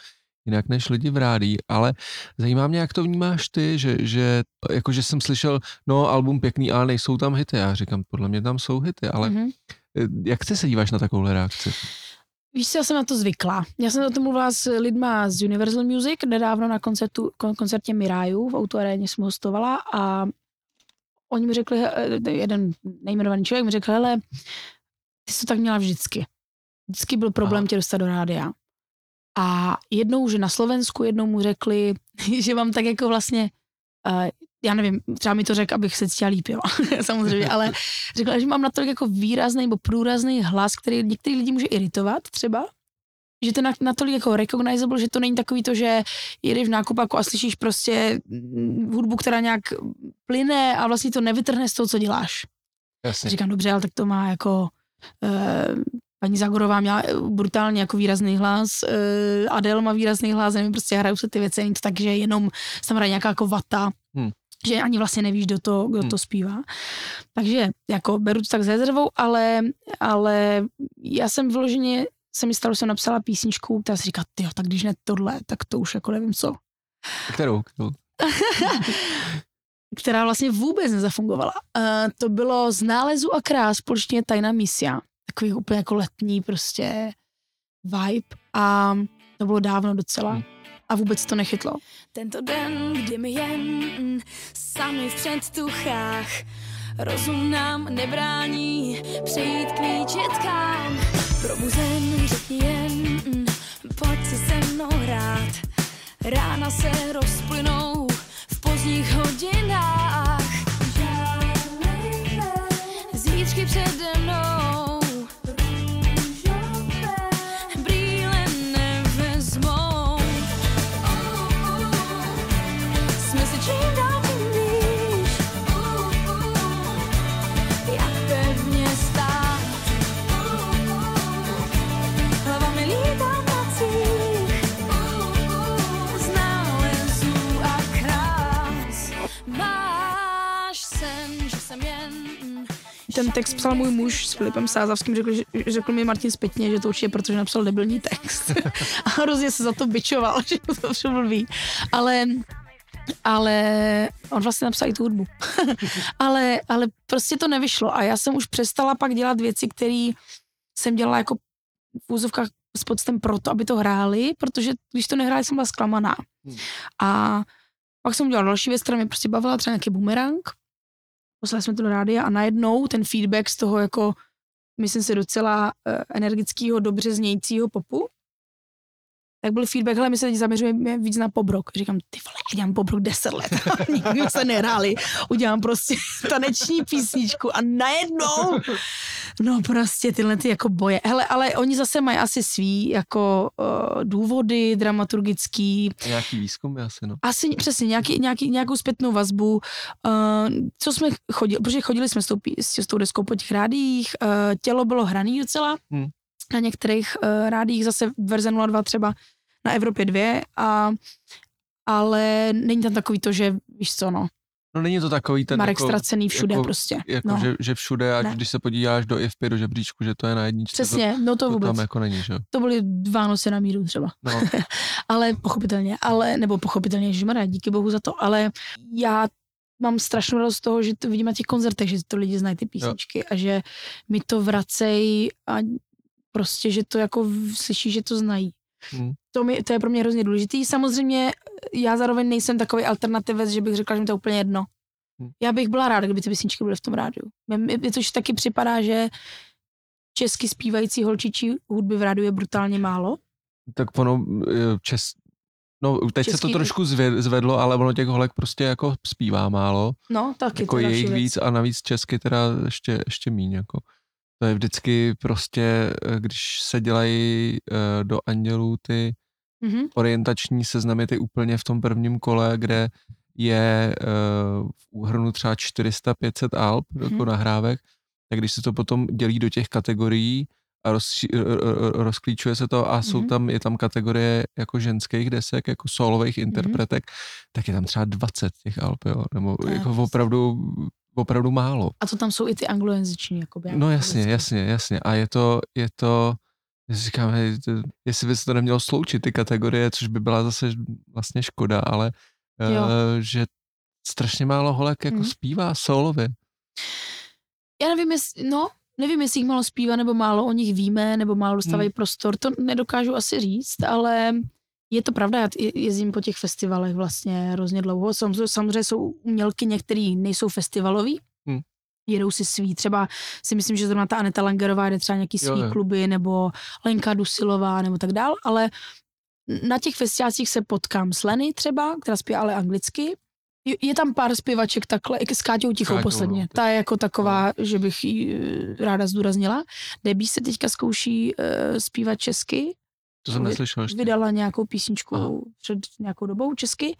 jinak než lidi v rádí, ale zajímá mě, jak to vnímáš ty, že, že jakože jsem slyšel, no album pěkný, ale nejsou tam hity. Já říkám, podle mě tam jsou hity, ale mm-hmm. jak ty se díváš na takovouhle reakci? Víš co, já jsem na to zvykla. Já jsem o tom mluvila s lidma z Universal Music nedávno na koncertu, koncertě Miráju v autoaréně jsem hostovala a oni mi řekli, eh, jeden nejmenovaný člověk mi řekl, hele, ty jsi to tak měla vždycky. Vždycky byl problém Aha. tě dostat do rádia. A jednou, že na Slovensku, jednou mu řekli, že mám tak jako vlastně, uh, já nevím, třeba mi to řekl, abych se cítila líp, jo, samozřejmě, ale řekla, že mám natolik jako výrazný nebo průrazný hlas, který některý lidi může iritovat třeba, že to je natolik jako recognizable, že to není takový to, že jedeš v nákupaku a slyšíš prostě mm, hudbu, která nějak plyne a vlastně to nevytrhne z toho, co děláš. Jasně. Říkám, dobře, ale tak to má jako uh, paní Zagorová měla eh, brutálně jako výrazný hlas, uh, Adele má výrazný hlas, nevím, prostě hrajou se ty věci, není to tak, že jenom tam hraje nějaká jako vata, hmm. že ani vlastně nevíš, kdo to, kdo hmm. to zpívá. Takže jako beru to tak s rezervou, ale, ale já jsem vloženě, se mi stalo, že jsem napsala písničku, která si říká, ty tak když ne tohle, tak to už jako nevím co. Kterou? Kterou? která vlastně vůbec nezafungovala. Uh, to bylo z nálezu a krás polštině Tajná misia takový úplně jako letní prostě vibe a to bylo dávno docela hmm. a vůbec to nechytlo. Tento den, kdy my jen sami v předtuchách rozum nám nebrání přejít k výčitkám. Probuzen řekni jen, pojď si se mnou hrát. Rána se rozplynou v pozdních hodinách. Ten text psal můj muž s Filipem Sázavským, řekl, že, řekl mi Martin zpětně, že to určitě protože napsal debilní text. a hrozně se za to bičoval, že to vše blbý. Ale ale on vlastně napsal i tu hudbu. ale, ale prostě to nevyšlo a já jsem už přestala pak dělat věci, které jsem dělala jako v úzovkách s poctem proto, aby to hráli, protože když to nehráli, jsem byla zklamaná. Hmm. A pak jsem udělala další věc, která mě prostě bavila, třeba nějaký bumerang, poslali jsme to do rádia a najednou ten feedback z toho jako, myslím si, docela uh, energického, dobře znějícího popu, tak byl feedback, hele, my se teď zaměřujeme víc na pobrok. Říkám, ty vole, já dělám pobrok 10 let, nikdy se nehráli, udělám prostě taneční písničku a najednou, no prostě tyhle ty jako boje. Hele, ale oni zase mají asi svý jako uh, důvody dramaturgický. Nějaký výzkum asi, no. Asi přesně, nějaký, nějaký, nějakou zpětnou vazbu. Uh, co jsme chodili, protože chodili jsme s tou, s tou deskou po těch rádích, uh, tělo bylo hraný docela, hmm na některých uh, rádích zase verze 02 třeba na Evropě 2, a, ale není tam takový to, že víš co, no. No není to takový ten Marek jako, ztracený všude jako, prostě. Jako, no. že, že všude, ať ne. když se podíváš do IFP, do žebříčku, že to je na jedničce. Přesně, to, no to, to vůbec. tam jako není, že To byly dva noci na míru třeba. No. ale pochopitelně, ale, nebo pochopitelně, že díky bohu za to, ale já mám strašnou radost z toho, že to vidím na těch koncertech, že to lidi znají ty písničky jo. a že mi to vracejí a prostě, že to jako slyší, že to znají. Hmm. To, mi, to je pro mě hrozně důležitý. Samozřejmě já zároveň nejsem takový alternativec, že bych řekla, že mi to je úplně jedno. Hmm. Já bych byla ráda, kdyby ty písničky byly v tom rádiu. Mně to taky připadá, že česky zpívající holčičí hudby v rádiu je brutálně málo. Tak ono, e, čes, No, teď Český... se to trošku zvedlo, ale ono těch holek prostě jako zpívá málo. No, taky. Jako je jich víc a navíc česky teda ještě, ještě míň, jako. To je vždycky prostě, eh, když se dělají uh, do andělů ty mm-hmm. orientační seznamy, ty úplně v tom prvním kole, kde je uh, v úhrnu třeba 400-500 alb mm-hmm. jako nahrávek, tak když se to potom dělí do těch kategorií a roz, rozklíčuje se to a mm-hmm. jsou mhm. tam, je tam kategorie jako ženských desek, jako solových mhm. interpretek, mm-hmm. tak je tam třeba 20 těch alb, jo, nebo jako opravdu opravdu málo. A to tam jsou i ty anglojazyční, jakoby. No jasně, jasně, jasně. A je to, je to, říkám, hej, jestli by se to nemělo sloučit, ty kategorie, což by byla zase vlastně škoda, ale uh, že strašně málo holek jako mm. zpívá solově. Já nevím, jestli, no, nevím, jestli jich málo zpívá, nebo málo o nich víme, nebo málo dostávají mm. prostor, to nedokážu asi říct, ale je to pravda, já jezdím po těch festivalech vlastně hrozně dlouho. Samozřejmě jsou umělky některé nejsou festivalový, hmm. jedou si svý, třeba si myslím, že zrovna ta Aneta Langerová jde třeba nějaký svý jo, kluby, nebo Lenka Dusilová, nebo tak dál, ale na těch festivalích se potkám s Lenny třeba, která zpívá ale anglicky, je tam pár zpěvaček takhle, i s Káťou Tichou Káťou, posledně. No, Ta je jako taková, no. že bych ji ráda zdůraznila. Debbie se teďka zkouší uh, zpívat česky, to jsem neslyšel ještě. Vydala nějakou písničku Aha. před nějakou dobou česky,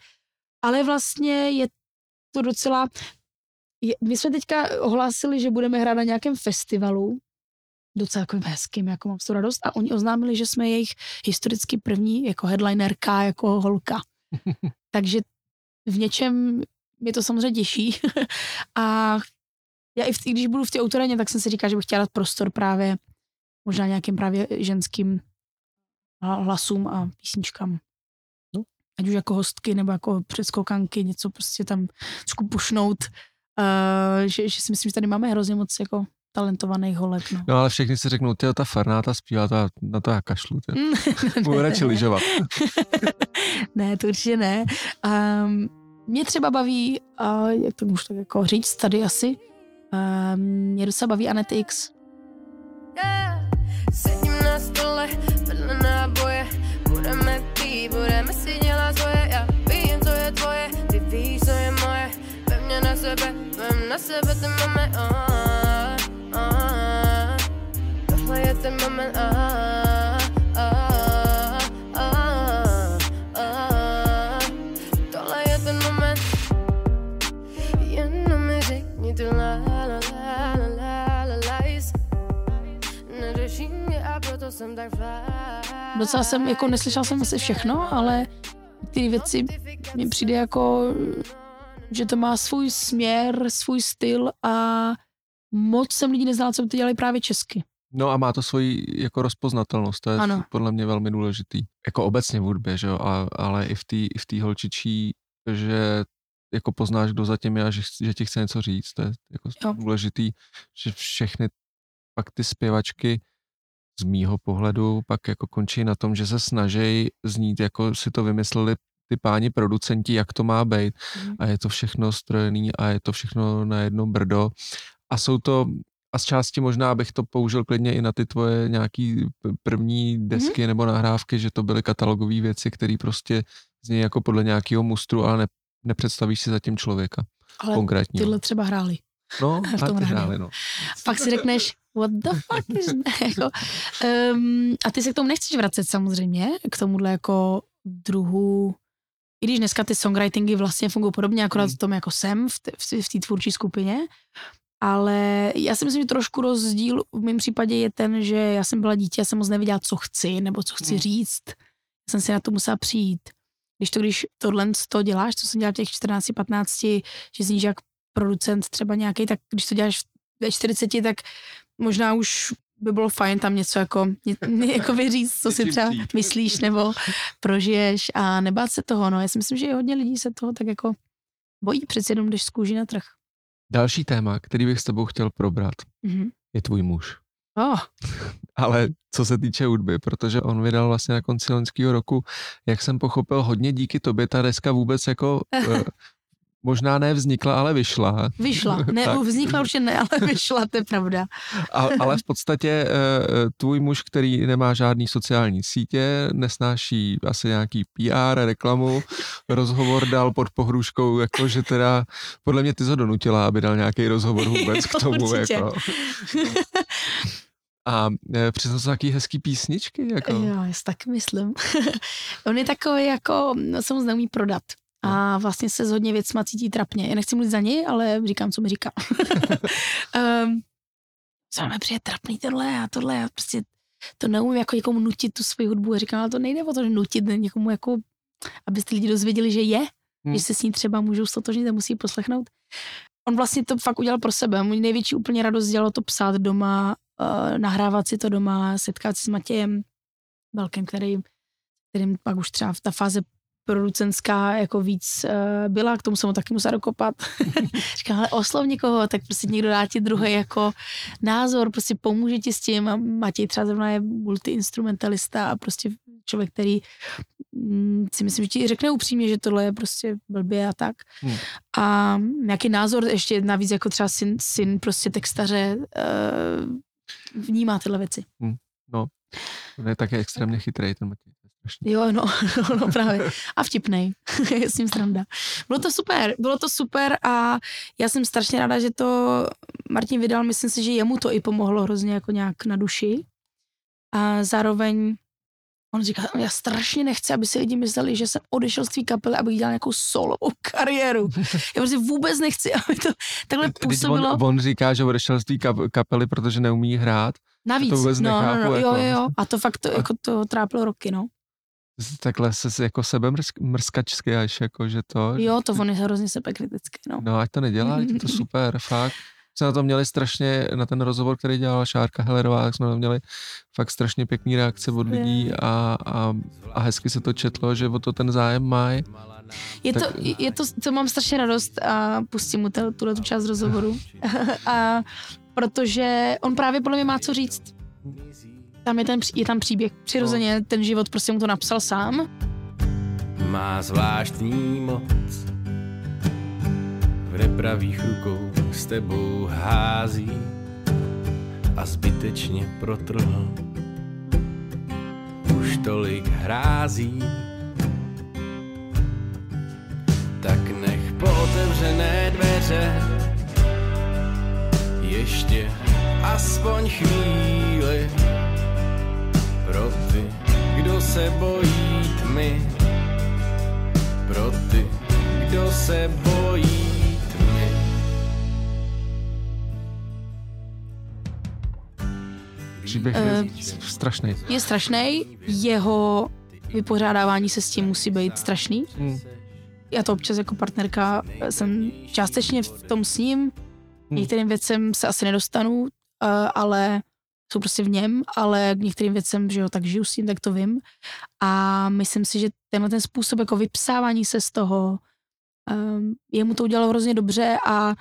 ale vlastně je to docela... Je, my jsme teďka ohlásili, že budeme hrát na nějakém festivalu, docela takovým hezkým, jako mám z toho radost, a oni oznámili, že jsme jejich historicky první jako headlinerka, jako holka. Takže v něčem mě to samozřejmě těší. a já i v, když budu v té autoreně, tak jsem si říkal, že bych chtěla dát prostor právě možná nějakým právě ženským hlasům a písničkám. No. Ať už jako hostky nebo jako předskokanky, něco prostě tam trošku pušnout. Uh, že, že si myslím, že tady máme hrozně moc jako talentovaných holek. No. no ale všechny si řeknou, ty ta farnáta zpívá, ta, na to já kašlu. Budu radši lyžovat. ne, to určitě ne. Um, mě třeba baví, uh, jak to můžu tak jako říct tady asi, um, mě docela baví Anet X. Yeah. Budeme si dělat svoje Já vím, co je tvoje, ty víš, co je moje mě na sebe, vem na sebe ten moment uh, uh, Tohle je ten moment uh, uh, uh, uh, je ten moment Jenom mi a fly docela jsem, jako neslyšela jsem asi všechno, ale ty věci mi přijde jako, že to má svůj směr, svůj styl a moc jsem lidí neznala, co by to dělali právě česky. No a má to svoji jako rozpoznatelnost, to je ano. podle mě velmi důležitý. Jako obecně v hudbě, že jo, a, ale i v té i v tý holčičí, že jako poznáš, kdo zatím je a že, že ti chce něco říct, to je jako jo. důležitý, že všechny pak ty zpěvačky z mýho pohledu pak jako končí na tom, že se snaží znít, jako si to vymysleli ty páni producenti, jak to má být mm. a je to všechno strojený a je to všechno na jedno brdo a jsou to a z části možná bych to použil klidně i na ty tvoje nějaký první desky mm. nebo nahrávky, že to byly katalogové věci, které prostě zní jako podle nějakého mustru, ale ne, nepředstavíš si zatím člověka ale konkrétního. tyhle třeba hráli. No, v tom hráli, no. Pak si řekneš, what the fuck is jako, um, A ty se k tomu nechceš vracet samozřejmě, k tomuhle jako druhu, i když dneska ty songwritingy vlastně fungují podobně, akorát hmm. v tom jako jsem, v té v, tvůrčí skupině, ale já si myslím, že trošku rozdíl v mém případě je ten, že já jsem byla dítě, já jsem moc nevěděla, co chci, nebo co chci hmm. říct. Já jsem si na to musela přijít. Když to, když tohle to děláš, co jsem dělala v těch 14, 15, že zníš jak producent třeba nějaký, tak když to děláš ve 40, tak možná už by bylo fajn tam něco jako, ně, jako vyříct, co si třeba myslíš nebo prožiješ a nebát se toho. No, já si myslím, že hodně lidí se toho tak jako bojí přeci jenom, když z kůží na trh. Další téma, který bych s tebou chtěl probrat, mm-hmm. je tvůj muž. Oh. Ale co se týče hudby, protože on vydal vlastně na konci loňského roku, jak jsem pochopil, hodně díky tobě ta deska vůbec jako eh, možná ne vznikla, ale vyšla. Vyšla, ne, tak. vznikla určitě ne, ale vyšla, to je pravda. A, ale v podstatě eh, tvůj muž, který nemá žádný sociální sítě, nesnáší asi nějaký PR, reklamu, rozhovor dal pod pohrůžkou, jako že teda, podle mě ty to donutila, aby dal nějaký rozhovor vůbec k tomu. Určitě. jako. A e, přiznal se taky hezký písničky, jako. Jo, já si tak myslím. On je takový jako, no, se moc neumí prodat. A vlastně se s hodně věcma cítí trapně. Já nechci mluvit za něj, ale říkám, co mi říká. um, co máme přijde trapný tohle a tohle. Já prostě to neumím jako někomu nutit tu svoji hudbu. A říkám, ale to nejde o to, že nutit někomu jako, aby ty lidi dozvěděli, že je, hmm. že se s ní třeba můžou stotožnit a musí poslechnout. On vlastně to fakt udělal pro sebe. Můj největší úplně radost dělalo to psát doma, uh, nahrávat si to doma, setkat se s Matějem Velkem, který, kterým pak už třeba v ta fáze producentská jako víc uh, byla, k tomu jsem ho taky musela dokopat. Říkám, ale oslov někoho, tak prostě někdo dá ti druhý jako názor, prostě pomůže ti s tím a Matěj třeba zrovna je multiinstrumentalista a prostě člověk, který mm, si myslím, že ti řekne upřímně, že tohle je prostě blbě a tak. Hmm. A nějaký názor, ještě navíc jako třeba syn, syn prostě textaře uh, vnímá tyhle věci. Hmm. No, on je také extrémně chytrý ten Matěj. Jo, no, no, no právě. A vtipnej. je s ním sranda. Bylo to super, bylo to super a já jsem strašně ráda, že to Martin vydal, myslím si, že jemu to i pomohlo hrozně jako nějak na duši. A zároveň on říká, já strašně nechci, aby si lidi mysleli, že jsem odešel z tvý kapely, abych dělal nějakou solovou kariéru. Já prostě vůbec nechci, aby to takhle působilo. On, on říká, že odešel z tvý kapely, protože neumí hrát. Navíc, to vůbec no, nechápu, no, no, jako. jo, jo, a to fakt to, jako to trápilo roky, no. Takhle se jako sebe mrskačsky až jako, že to... Jo, to on je hrozně sebekritický, no. No, ať to nedělá, je to super, fakt. Jsme na to měli strašně, na ten rozhovor, který dělala Šárka Hellerová, tak jsme na to měli fakt strašně pěkný reakce od lidí a, a, a hezky se to četlo, že o to ten zájem mají. Je tak... to, je to, to mám strašně radost a pustím mu tuhle tu část rozhovoru. a protože on právě podle mě má co říct tam je, ten, je tam příběh. Přirozeně no. ten život prostě mu to napsal sám. Má zvláštní moc v nepravých rukou s tebou hází a zbytečně protrhl. Už tolik hrází, tak nech po otevřené dveře ještě aspoň chvíli pro ty, kdo se bojí tmy. Pro ty, kdo se bojí tmy. Příběh je uh, strašný. Je strašný, jeho vypořádávání se s tím musí být strašný. Hmm. Já to občas jako partnerka jsem částečně v tom s ním. Hmm. Některým věcem se asi nedostanu, uh, ale jsou prostě v něm, ale k některým věcem, že jo, tak žiju s tím, tak to vím. A myslím si, že tenhle ten způsob jako vypsávání se z toho, um, jemu to udělalo hrozně dobře a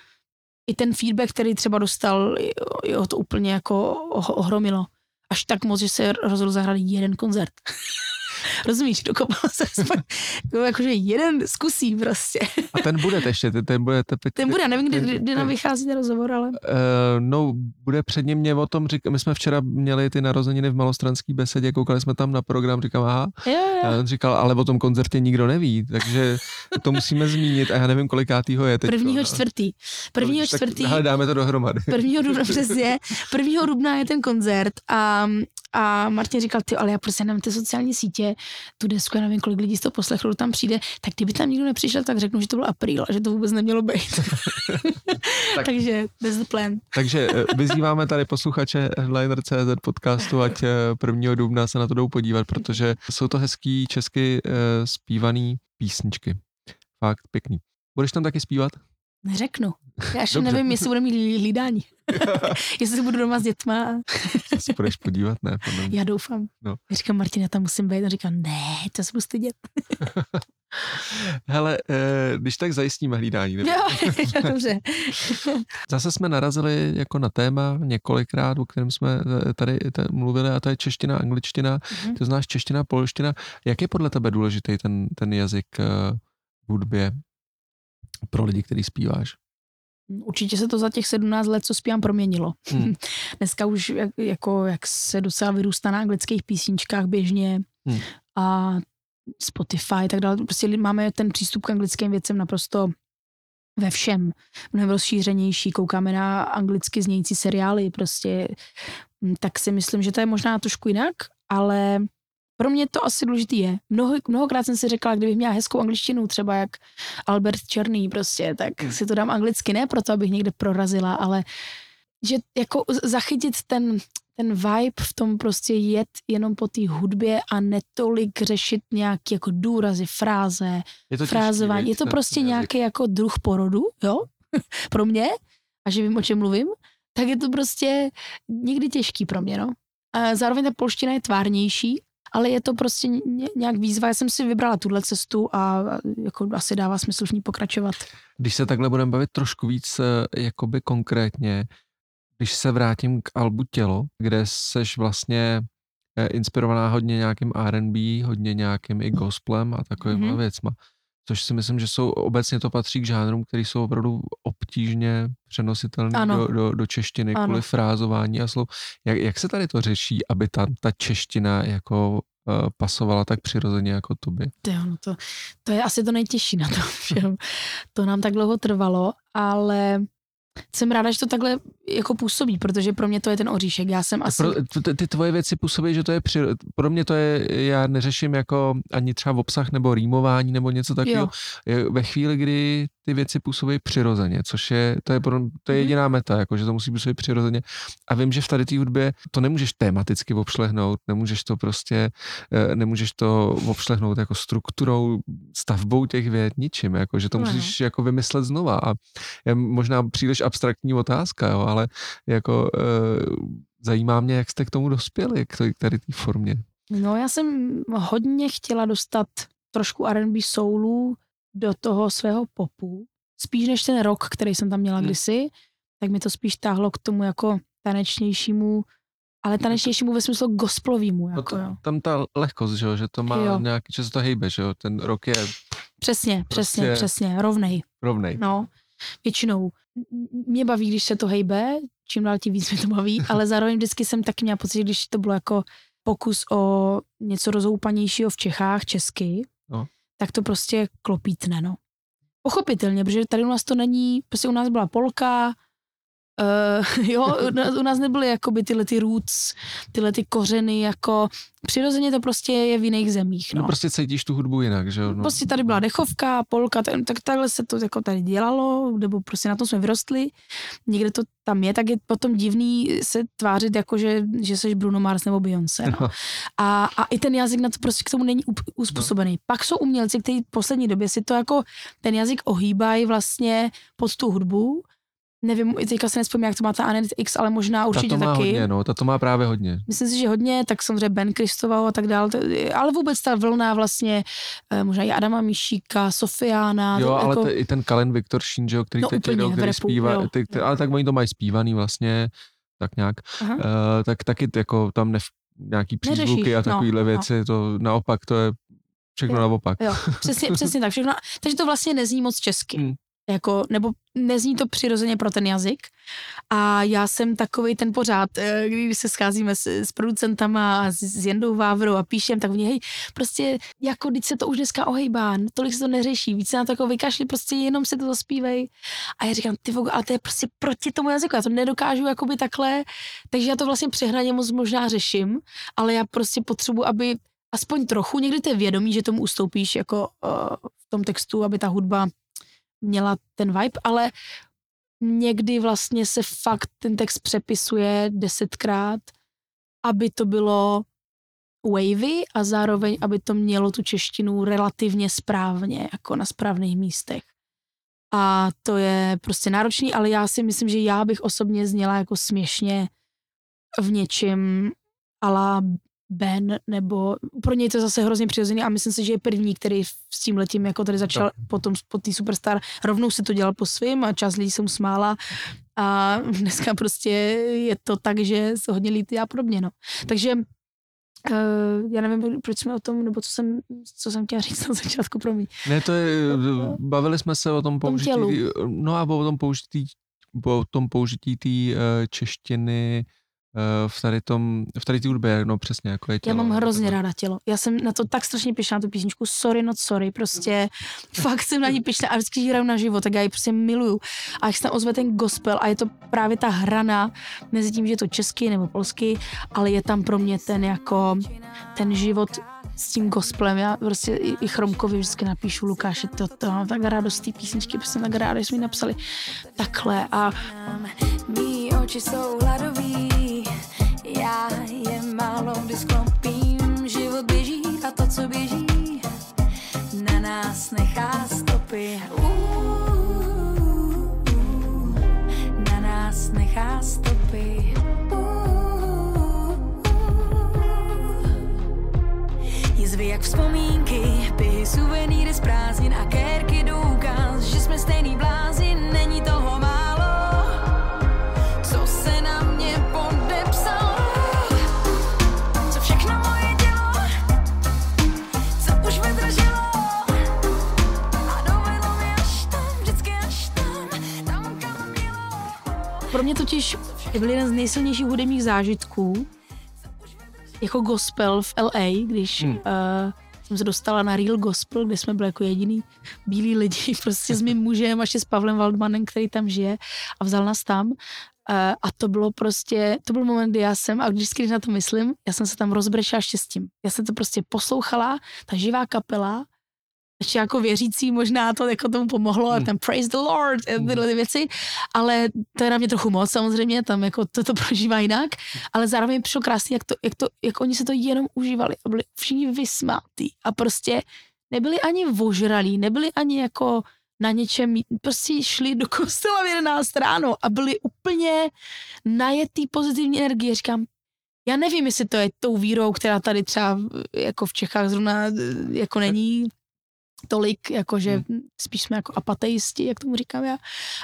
i ten feedback, který třeba dostal, jo, to úplně jako ohromilo. Až tak moc, že se rozhodl zahrát jeden koncert. Rozumíš, dokopal se aspoň, jako, jakože jeden zkusí prostě. A ten bude ještě, ten, ten bude teprve. Ten bude, nevím, kdy, kdy nám vychází ten rozhovor, ale. Uh, no, bude předně mě o tom říkat, my jsme včera měli ty narozeniny v malostranský besedě, koukali jsme tam na program, říkám, aha. Jo, jo. A on říkal, ale o tom koncertě nikdo neví, takže to musíme zmínit a já nevím, kolikátýho je teď. Prvního čtvrtý. Prvního čtvrtý. Ale dáme to dohromady. Prvního dubna, přesně. Prvního dubna je ten koncert a a Martin říkal, ty, ale já prostě nevím, ty sociální sítě, tu desku, já nevím, kolik lidí z toho poslechlo, tam přijde, tak kdyby tam nikdo nepřišel, tak řeknu, že to byl apríl a že to vůbec nemělo být. tak, Takže the plan. Takže eh, vyzýváme tady posluchače Headliner.cz podcastu, ať 1. Eh, dubna se na to jdou podívat, protože jsou to hezký česky uh, zpívaný písničky. Fakt pěkný. Budeš tam taky zpívat? Neřeknu. Já ještě Dobře. nevím, jestli bude mít hlídání. jestli se budu doma s dětma. se půjdeš podívat, ne? Podle Já doufám. No. Já říkám, Martina, tam musím být. A říkám, ne, to se budu stydět. Hele, eh, když tak zajistíme hlídání. Nebo? Jo, dobře. Zase jsme narazili jako na téma několikrát, o kterém jsme eh, tady mluvili, a to je čeština, angličtina. Mm-hmm. To znáš čeština, polština. Jak je podle tebe důležitý ten, ten jazyk eh, v hudbě pro lidi, který zpíváš? Určitě se to za těch 17 let, co zpívám, proměnilo. Hmm. Dneska už jak, jako, jak se docela vyrůstá na anglických písničkách běžně hmm. a Spotify a tak dále. Prostě máme ten přístup k anglickým věcem naprosto ve všem. Mnohem rozšířenější, koukáme na anglicky znějící seriály, prostě mm, tak si myslím, že to je možná trošku jinak, ale pro mě to asi důležitý je. Mnoho, mnohokrát jsem si řekla, kdybych měla hezkou angličtinu, třeba jak Albert Černý prostě, tak Hmm. si to dám anglicky, ne proto, abych někde prorazila, ale že jako zachytit ten, ten vibe v tom prostě jet jenom po té hudbě a netolik řešit nějaký jako důrazy, fráze, Je to frázování. těžký, Je to prostě nějaký jako druh porodu, jo, pro mě, a že vím, o čem mluvím, tak je to prostě někdy těžký pro mě, no. A zároveň ta polština je tvárnější, ale je to prostě ně- nějak výzva. Já jsem si vybrala tuhle cestu a jako asi dává smysl v ní pokračovat. Když se takhle budeme bavit trošku víc eh, jakoby konkrétně, když se vrátím k albu Tělo, kde seš vlastně eh, inspirovaná hodně nějakým R&B, hodně nějakým i gospelem a takovými Mhm. mm-hmm. věcma, což si myslím, že jsou obecně to patří k žánrům, který jsou opravdu obtížně přenositelný Ano. do, do, do češtiny Ano. kvůli frázování a slov. Jak, jak se tady to řeší, aby ta, ta čeština jako uh, pasovala tak přirozeně jako tobě? To, no to, to je asi to nejtěžší na tom všem. To nám tak dlouho trvalo, ale jsem ráda, že to takhle jako působí, protože pro mě to je ten oříšek. Já jsem asi... Pro, ty, ty tvoje věci působí, že to je při, pro mě to je, já neřeším jako ani třeba v obsah nebo rýmování nebo něco takového. Ve chvíli, kdy ty věci působí přirozeně, což je, to je, pro, to je Mhm. jediná meta, jako, že to musí působit přirozeně. A vím, že v tady té hudbě to nemůžeš tematicky obšlehnout, nemůžeš to prostě, eh, nemůžeš to obšlehnout jako strukturou, stavbou těch vět, ničím, jako, že to No, musíš jako vymyslet znova. A je možná příliš abstraktní otázka, jo, ale jako eh, zajímá mě, jak jste k tomu dospěli, k tady- té formě. No já jsem hodně chtěla dostat trošku R&B soulu do toho svého popu. Spíš než ten rok, který jsem tam měla Hmm. kdysi, tak mi to spíš táhlo k tomu jako tanečnějšímu, ale tanečnějšímu ve smyslu gospelovému. No Jako, to, jo. tam ta lehkost, že, jo, že to má Jo. nějaký, že se to hejbe, že jo, ten rok je Přesně, přesně, Prostě- přesně, rovnej. rovnej. No, většinou. Mě baví, když se to hejbe, čím dál tím víc mě to baví, ale zároveň vždycky jsem taky měla pocit, když to bylo jako pokus o něco rozhoupanějšího v Čechách, česky, No. tak to prostě klopítne, no. Pochopitelně, protože tady u nás to není, prostě u nás byla polka, Uh, jo, u nás- u nás nebyly jakoby tyhle ty roots, tyhle ty kořeny, jako přirozeně to prostě je v jiných zemích, No. no. prostě cítíš tu hudbu jinak, že jo. No. Prostě tady byla dechovka, polka, tak, tak takhle se to jako tady dělalo, nebo prostě na tom jsme vyrostli. Někde to tam je, tak je potom divný se tvářit jako, že, že jsi Bruno Mars nebo Beyoncé. No. No. A, a i ten jazyk na to prostě k tomu není uspůsobený. Pak jsou umělci, kteří v poslední době si to jako ten jazyk ohýbají vlastně pod tu hudbu. Nevím, teďka se nespomínám, jak to má ta Anet X, ale možná ta určitě to má taky. hodně, no, ta to má právě hodně. Myslím si, že hodně, tak samozřejmě Ben Kristovau a tak dále, ale vůbec ta vlna vlastně, eh, možná i Adama Mišíka, Sofiána. Jo, ale jako, te, i ten Kalen Viktor Šín, že jo, který No teď úplně, jedou, v který zpívá, jo, ty, ty, ale tak oni to mají zpívaný vlastně, tak nějak, Aha. uh, tak taky jako tam nev, nějaký přízvuky a no, takovýhle no. věci, to naopak, to je všechno Jo. naopak. Jo, přesně, přesně tak. Všechno. Takže to vlastně nezní moc česky. Hmm. Jako, nebo nezní to přirozeně pro ten jazyk. A já jsem takový ten pořád, eh, když se scházíme s, s producentama a s, s Jendou Vávrou a píšem, tak oni, hej, prostě jako když se to už dneska ohejbá, tolik se to neřeší, víc se na to jako vykašli, prostě jenom se to zaspívej. A já říkám, ty vogo, ale to je prostě proti tomu jazyku, já to nedokážu jakoby takhle, takže já to vlastně přehraně moc možná řeším, ale já prostě potřebuji, aby aspoň trochu, někdy to je vědomí, že tomu ustoupíš jako uh, v tom textu, aby ta hudba měla ten vibe, ale někdy vlastně se fakt ten text přepisuje desetkrát, aby to bylo wavy a zároveň, aby to mělo tu češtinu relativně správně, jako na správných místech. A to je prostě náročný, ale já si myslím, že já bych osobně zněla jako směšně v něčem ala Ben, nebo pro něj to je zase hrozně přirozený a myslím si, že je první, který s tím letím jako tady začal potom po té Superstar, rovnou si to dělal po svým a část lidí se mu smála a dneska prostě je to tak, že se hodně líty a podobně, no. Takže Uh, já nevím, proč jsme o tom, nebo co jsem, co jsem chtěla říct na začátku, pro mě. Ne, to je, bavili jsme se o tom použití, tělu. no a o tom použití, o tom použití té eh, češtiny v tady tom, v tady té hudbě, no přesně, jako je tělo. Já mám hrozně ráda tělo. Já jsem na to tak strašně pišná, na tu písničku Sorry not sorry, prostě fakt jsem na ní pišná a vždycky hraju na živo, tak já ji prostě miluju. A jak se tam ozve ten gospel a je to právě ta hrana mezi tím, že je to český nebo polský, ale je tam pro mě ten jako, ten život s tím gospelem. Já prostě i, i Chromkovi vždycky napíšu Lukáši, to, to mám tak rádo z té písničky, protože jsem tak ráda, že jsme ji napsali takhle a Mí oči jsou hladový, já je málo kdy sklopím. Život běží a to, co běží, na nás nechá stopy. Uh, na nás nechá stopy. Jizvy jak vzpomínky, pihy, suvenýry z prázdnin a kérky důkaz, že jsme stejný blázi, není toho málo, co se na mě podepsalo. Co všechno moje tělo, co už vydrželo. Pro mě totiž byl jeden z nejsilnějších hudebních zážitků jako gospel v LA, když Hmm. uh, jsem se dostala na Real Gospel, kde jsme byli jako jediný bílí lidi, prostě s mým mužem a ještě s Pavlem Waldmanem, který tam žije a vzal nás tam. Uh, a to bylo prostě, to byl moment, kdy já jsem, a vždycky, když na to myslím, já jsem se tam rozbrečela štěstím. Já jsem to prostě poslouchala, ta živá kapela, ještě jako věřící možná to jako tomu pomohlo a Hmm. tam praise the Lord a tyhle ty věci, ale to je na mě trochu moc samozřejmě, tam jako to, to prožívá jinak, ale zároveň mi přišlo krásný, jak, to, jak, to, jak oni se to jenom užívali a byli všichni vysmátý a prostě nebyli ani vožralí, nebyli ani jako na něčem, prostě šli do kostela v 11 ráno a byli úplně najetý pozitivní energie. Říkám, já nevím, jestli to je tou vírou, která tady třeba jako v Čechách zrovna eh, jako není tolik, jakože Hmm. spíš jsme jako apateisti, jak tomu říkám já,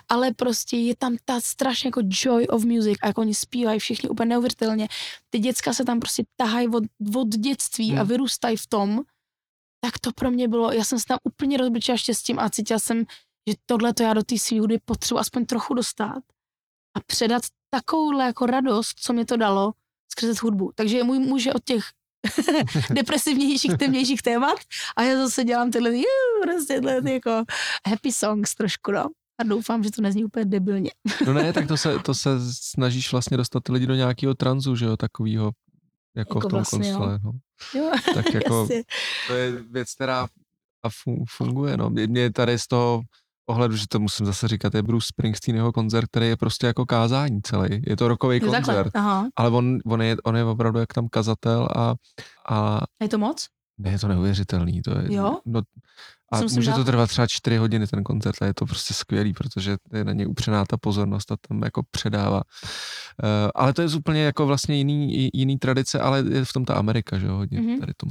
ale prostě je tam ta strašně jako joy of music a jako oni zpívají všichni úplně neuvěřitelně. Ty děcka se tam prostě tahají od, od dětství Hmm. a vyrůstají v tom, tak to pro mě bylo, já jsem se tam úplně rozbrčela štěstím a cítila jsem, že tohle to já do té svý hudby potřebuji aspoň trochu dostat a předat takovouhle jako radost, co mě to dalo skrze hudbu. Takže můj muž je od těch depresivnějších, temnějších témat a já zase dělám tyhle, jú, prostě tyhle ty jako happy songs trošku, no. A doufám, že to nezní úplně debilně. No ne, tak to se, to se snažíš vlastně dostat ty lidi do nějakého tranzu, že jo, takového, jako, Jako v tom vlastně, jo. kostele, no. Jo, Tak jako, to je věc, která funguje, no. Mě tady z toho ohledu, že to musím zase říkat, je Bruce Springsteen jeho koncert, který je prostě jako kázání celý. Je to rokový takhle, koncert, aha. ale on, on, je, on je opravdu jak tam kazatel a, a Je to moc? ne, je to neuvěřitelný. To je, Jo? No, a Jsem může to trvat třeba čtyři hodiny ten koncert a je to prostě skvělý, protože je na něj upřená ta pozornost a tam jako předává. Uh, ale to je úplně jako vlastně jiný, jiný tradice, ale je v tom ta Amerika, že jo, hodně Mhm. tady tom.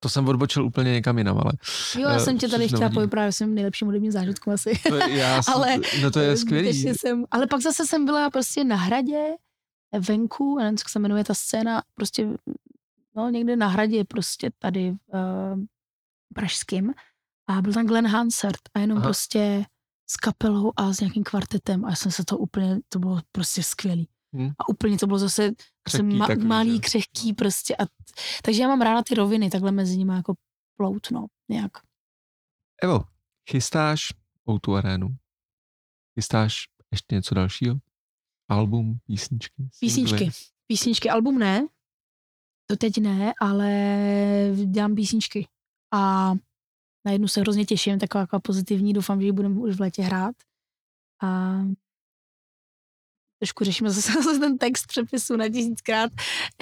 To jsem odbočil úplně někam jinam, ale Jo, já Eh, jsem tě tady chtěla nevadí. povyprávět svým nejlepším hudebním zážitku asi. to je, já, jsem- Ale, no to je skvělý. Ještě jsem, ale pak zase jsem byla prostě na hradě, venku, já nevím, jak se jmenuje ta scéna, prostě no, někde na hradě, prostě tady v uh, Pražským. A byl tam Glenn Hansard a jenom Aha. Aha. prostě s kapelou a s nějakým kvartetem a já jsem se to úplně, to bylo prostě skvělý. Hm. A úplně to bylo zase, zase Křehký ma, takový, malý, že? křehký prostě. A, takže já mám ráda ty roviny, takhle mezi nimi jako ploutno nějak. Evo, chystáš tu arénu? Chystáš ještě něco dalšího? Album, písničky? Písničky. singly? Písničky, album ne, to teď ne, ale dělám písničky. A na jednu se hrozně těším, taková, taková pozitivní, doufám, že ji budeme už v létě hrát. A trošku řešíme zase, zase ten text přepisu na tisíckrát.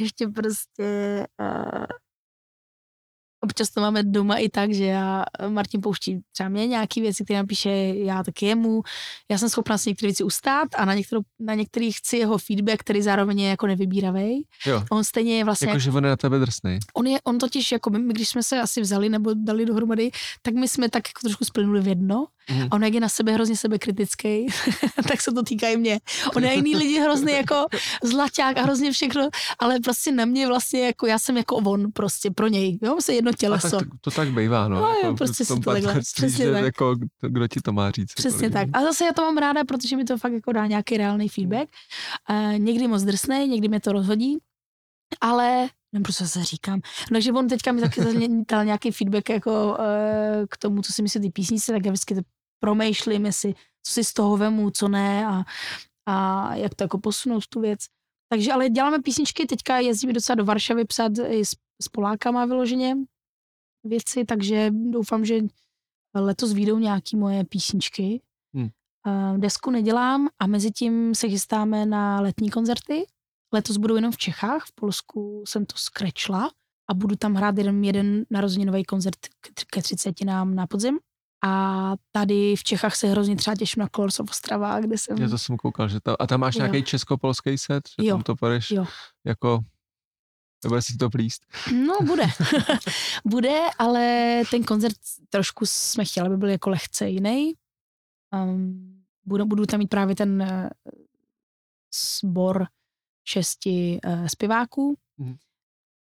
Ještě prostě uh, občas to máme doma i tak, že já, Martin pouští třeba mě nějaký věci, které napíše já tak jemu. Já jsem schopná si některé věci ustát a na, některou, na některých chci jeho feedback, který zároveň je jako nevybíravý. Jo, On stejně je vlastně, jakože on je na tebe drsnej. on, je, on totiž, jako my, my, když jsme se asi vzali nebo dali dohromady, tak my jsme tak jako trošku splynuli v jedno Mhm. A on jak je na sebe hrozně sebekritický, tak se to týká i mě. On je jiný lidi hrozně jako zlaťák a hrozně všechno, ale prostě na mě vlastně jako já jsem jako on prostě pro něj. Jo, se jedno A tak těleso. to, to tak bývá, no. No jo, jako prostě v tom si to takhle, přesně tak. Jako, kdo ti to má říct? Přesně jako tak. lidi. A zase já to mám ráda, protože mi to fakt jako dá nějaký reálný feedback. Uh, někdy moc drsnej, někdy mě to rozhodí, ale nevím, proč se říkám. No, takže on teďka mi taky dal nějaký feedback jako uh, k tomu, co si myslí ty písnice, tak já vždycky to promýšlím, jestli co si z toho vemu, co ne a, a jak to jako posunout tu věc. Takže ale děláme písničky, teďka jezdíme docela do Varšavy psát i s, s Polákama vyloženě věci, takže doufám, že letos výjdou nějaký moje písničky. Hmm. Desku nedělám a mezi tím se chystáme na letní koncerty. Letos budou jenom v Čechách, v Polsku jsem to skrečla a budu tam hrát jeden, jeden narozeninový koncert k- ke 30 nám na podzim. A tady v Čechách se hrozně třeba těším na Colors of Ostrava, kde jsem... Já to jsem koukal, že tam, a tam máš Jo. nějaký česko-polský set, že Jo. tam to půjdeš Jo. jako, nebude si to plíst. No, bude. bude, ale ten koncert trošku jsme chtěli, aby byl jako lehce jiný. Um, budu, budu tam mít právě ten uh, sbor šesti uh, zpěváků. Mhm.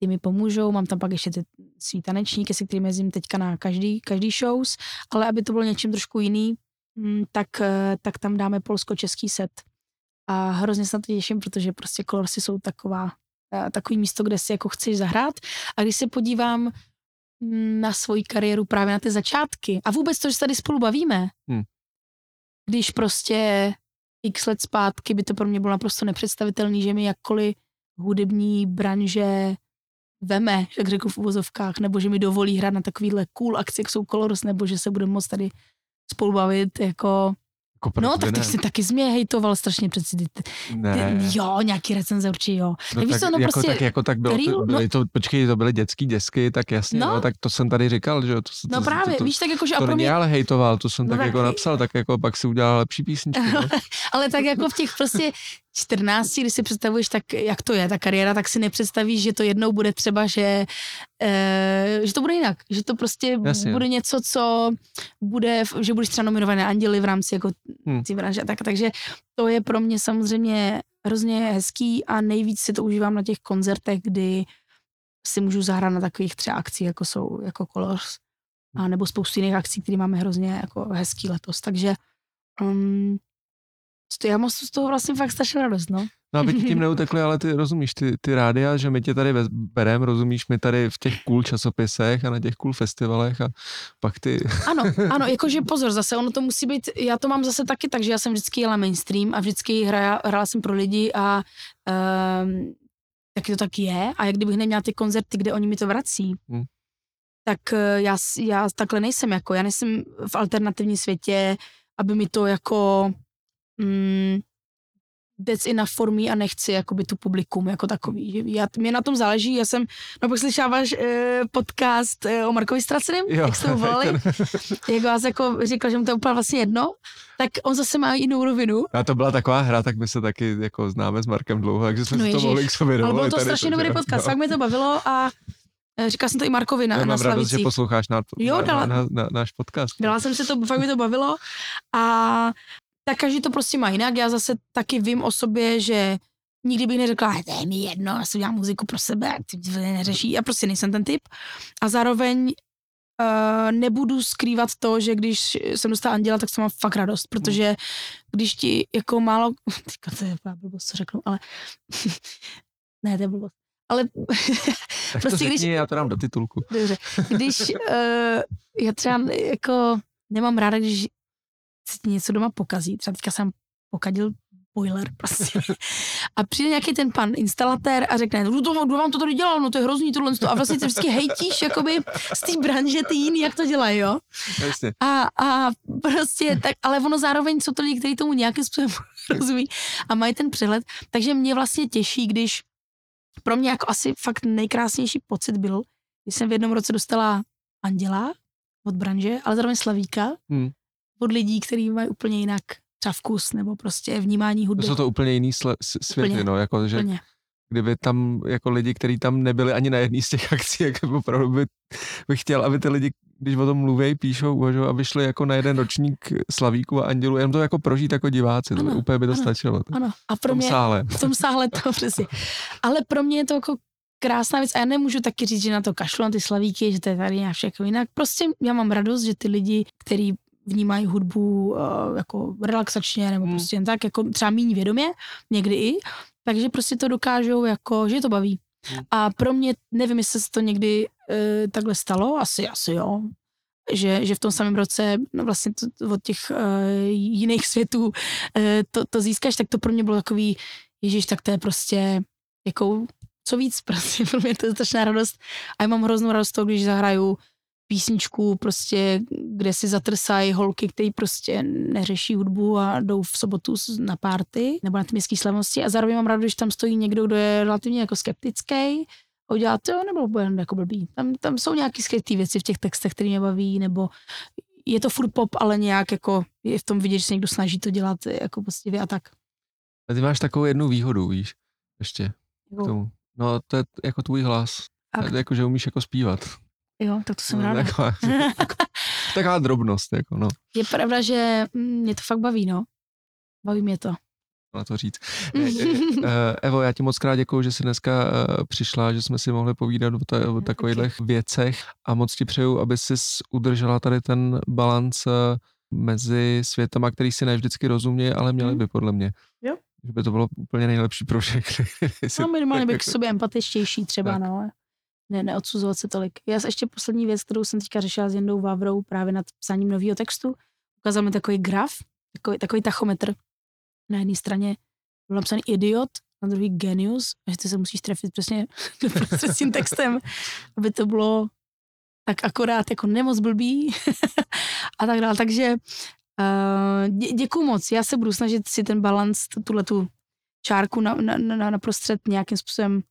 Ty mi pomůžou, mám tam pak ještě ty svý tanečníky, se kterými jezdím teďka na každý, každý shows, ale aby to bylo něčím trošku jiný, mm, tak, eh, tak tam dáme polsko-český set. A hrozně se na to těším, protože prostě Colorsy jsou taková eh, takový místo, kde si jako chceš zahrát. A když se podívám mm, na svoji kariéru právě na ty začátky a vůbec to, že se tady spolu bavíme, Hmm. když prostě x let zpátky by to pro mě bylo naprosto nepředstavitelné, že mi jakkoliv hudební branže veme, jak řekl v uvozovkách, nebo že mi dovolí hrát na takovýhle cool akci, jak jsou Colors, nebo že se budeme moc tady spolu bavit, jako, Jako no tak ty jsi taky jsi mě hejtoval strašně přeci, ty, ty, ne. jo, nějaký recenze určitě jo. No tak, co, no jako, prostě tak jako tak bylo, real, to, no- to, počkej, to byly dětský desky, tak jasně, No. no. tak to jsem tady říkal, že jo, to, No to, právě, to, to, víš, tak jakože a to pro mě, ale hejtoval, to jsem No tak, tak jako napsal, tak jako pak si udělal lepší písničky, no. ale tak jako v těch prostě 14, když si představuješ, tak jak to je ta kariéra, tak si nepředstavíš, že to jednou bude třeba, že, e, že to bude jinak, že to prostě Jasně. bude něco, co bude, že budeš třeba nominované anděli v rámci jako Hmm. branže a tak, takže to je pro mě samozřejmě hrozně hezký a nejvíc si to užívám na těch koncertech, kdy si můžu zahrát na takových třeba akcích, jako jsou jako Colors, a nebo spoustu jiných akcí, které máme hrozně jako hezký letos, takže um, já mám z toho vlastně fakt strašnou radost, no. No aby ti tím neutekli, ale ty rozumíš, ty, ty rádia, že my tě tady vez- berem, rozumíš, my tady v těch cool časopisech a na těch cool festivalech a pak ty, Ano, ano, jakože pozor, zase ono to musí být, já to mám zase taky tak, že já jsem vždycky jela mainstream a vždycky hrála, hrála jsem pro lidi a um, taky to tak je a jak kdybych neměla ty koncerty, kde oni mi to vrací, Hmm. tak eh, já, já takhle nejsem jako, já nejsem v alternativním světě, aby mi to jako mm, that's enough for me a nechci jakoby tu publikum jako takový. Já, mě na tom záleží, já jsem, no pak slyšela váš eh, podcast eh, o Markovi Straceným, Jo, jak jste ho volali, jak vás jako říkal, že mu to je úplně vlastně jedno, tak on zase má jinou rovinu. a to byla taková hra, tak my se taky jako známe s Markem dlouho, takže jsme No si to mohli k sobě Ale dovolit. byl to tady strašně dobrý podcast, No. fakt mi to bavilo a eh, říkala jsem to i Markovi na, Já na mám radost, že Slavicích. posloucháš na, Jo, na, dala- na, na, na, náš podcast. Dala jsem si to, fakt mi to bavilo a tak každý to prostě má jinak. Já zase taky vím o sobě, že nikdy bych neřekla, "Hej, to je mi jedno, já si udělám muziku pro sebe, ty to neřeší. Já prostě nejsem ten typ. A zároveň uh, nebudu skrývat to, že když jsem dostala Anděla, tak jsem mám fakt radost, protože když ti jako málo, teďka to je blbost, co řeknu, ale ne, to je blbost. Ale Tak prostě to řekni, když- já to dám do titulku. Dobře. Když uh, já třeba jako nemám ráda, když se ti něco doma pokazí. Třeba teďka jsem pokadil boiler prostě. A přijde nějaký ten pan instalatér a řekne, kdo, to, kdo vám to tady dělal, no to je hrozný tohle. A vlastně ty vždycky hejtíš jakoby z té branže ty jiný, jak to dělají, jo. Jasně. A, a prostě, tak, ale ono zároveň jsou to lidi, kteří tomu nějakým způsobem rozumí a mají ten přehled. Takže mě vlastně těší, když pro mě jako asi fakt nejkrásnější pocit byl, když jsem v jednom roce dostala anděla od branže, ale zároveň slavíka Hmm. Od lidí, kteří mají úplně jinak třeba vkus nebo prostě vnímání To hudby. jsou to úplně jiný sle, světy, Úplně, no, jako, že Úplně. kdyby tam jako lidi, kteří tam nebyli ani na jedné z těch akcí, jak opravdu by, bych chtěl, aby ty lidi když o tom mluví, píšou, uvažují, aby šli jako na jeden ročník Slavíku a Andělu, jenom to jako prožít jako diváci, to Ano, úplně by to ano, stačilo. Ano. A v pro tom mě, sále. v tom sále to přesně. Ale pro mě je to jako krásná věc a já nemůžu taky říct, že na to kašlu, na ty slavíky, že to je tady nějak všechno jinak. Prostě já mám radost, že ty lidi, kteří vnímají hudbu uh, jako relaxačně nebo Hmm. prostě jen tak, jako třeba méně vědomě, někdy i, takže prostě to dokážou jako, že to baví. Hmm. A pro mě, nevím, jestli se to někdy uh, takhle stalo, asi, asi jo, že, že v tom samém roce no vlastně to, od těch uh, jiných světů uh, to, to získáš, tak to pro mě bylo takový, ježíš, tak to je prostě jako co víc, prostě pro mě to je strašná radost. A já mám hroznou radost toho, když zahraju písničku prostě, kde si zatrsají holky, které prostě neřeší hudbu a jdou v sobotu na párty nebo na ty městské slavnosti a zároveň mám radost, když tam stojí někdo, kdo je relativně jako skeptický a udělá to, nebo bude jako blbý. Tam, tam jsou nějaké skryté věci v těch textech, které mě baví, nebo je to furt pop, ale nějak jako je v tom vidět, že se někdo snaží to dělat jako poctivě a tak. A ty máš takovou jednu výhodu, víš, ještě k tomu. No, to je jako tvůj hlas. A- je Jako, že umíš jako zpívat. Jo, tak to jsem No, ráda. Taková, taková drobnost, jako no, Je pravda, že mm, mě to fakt baví, no. Baví mě to. na to říct. Ne, eh, Evo, já ti moc krát děkuju, že jsi dneska eh, přišla, že jsme si mohli povídat o, ta, o takových věcech a moc ti přeju, aby jsi udržela tady ten balans eh, mezi světama, který si ne vždycky rozumí, ale měli Mhm. by podle mě. Jo. Že by to bylo úplně nejlepší pro všechny. No minimálně bych k sobě empatičtější třeba, Tak. no. Ne, neodsuzovat se tolik. Já ještě poslední věc, kterou jsem teďka řešila s Jendou Vavrou právě nad psáním nového textu, ukázal mi takový graf, takový, takový tachometr. Na jedné straně byl napsaný idiot, na druhý genius, a že ty se musíš trefit přesně s tím textem, aby to bylo tak akorát jako nemoc blbý a tak dále. Takže uh, dě, děkuju moc. Já se budu snažit si ten balans, tuhle tu čárku na, na, na, na prostřed nějakým způsobem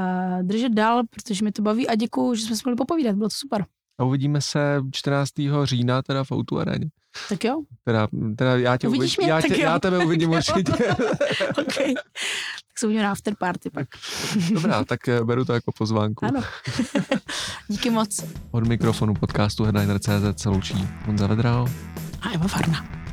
uh, držet dál, protože mi to baví a děkuju, že jsme si mohli popovídat, bylo to super. A uvidíme se 14. října teda v Outu aréně. Tak jo, Teda, teda já, tě Uvidíš uvidím, mě? já, tě, já tebe uvidím určitě. ok. tak se uvidíme na afterparty pak. Dobrá, tak eh, beru to jako pozvánku. Ano. Díky moc. Od mikrofonu podcastu Headliner.cz se loučí Honza Vedral. A Eva Farna.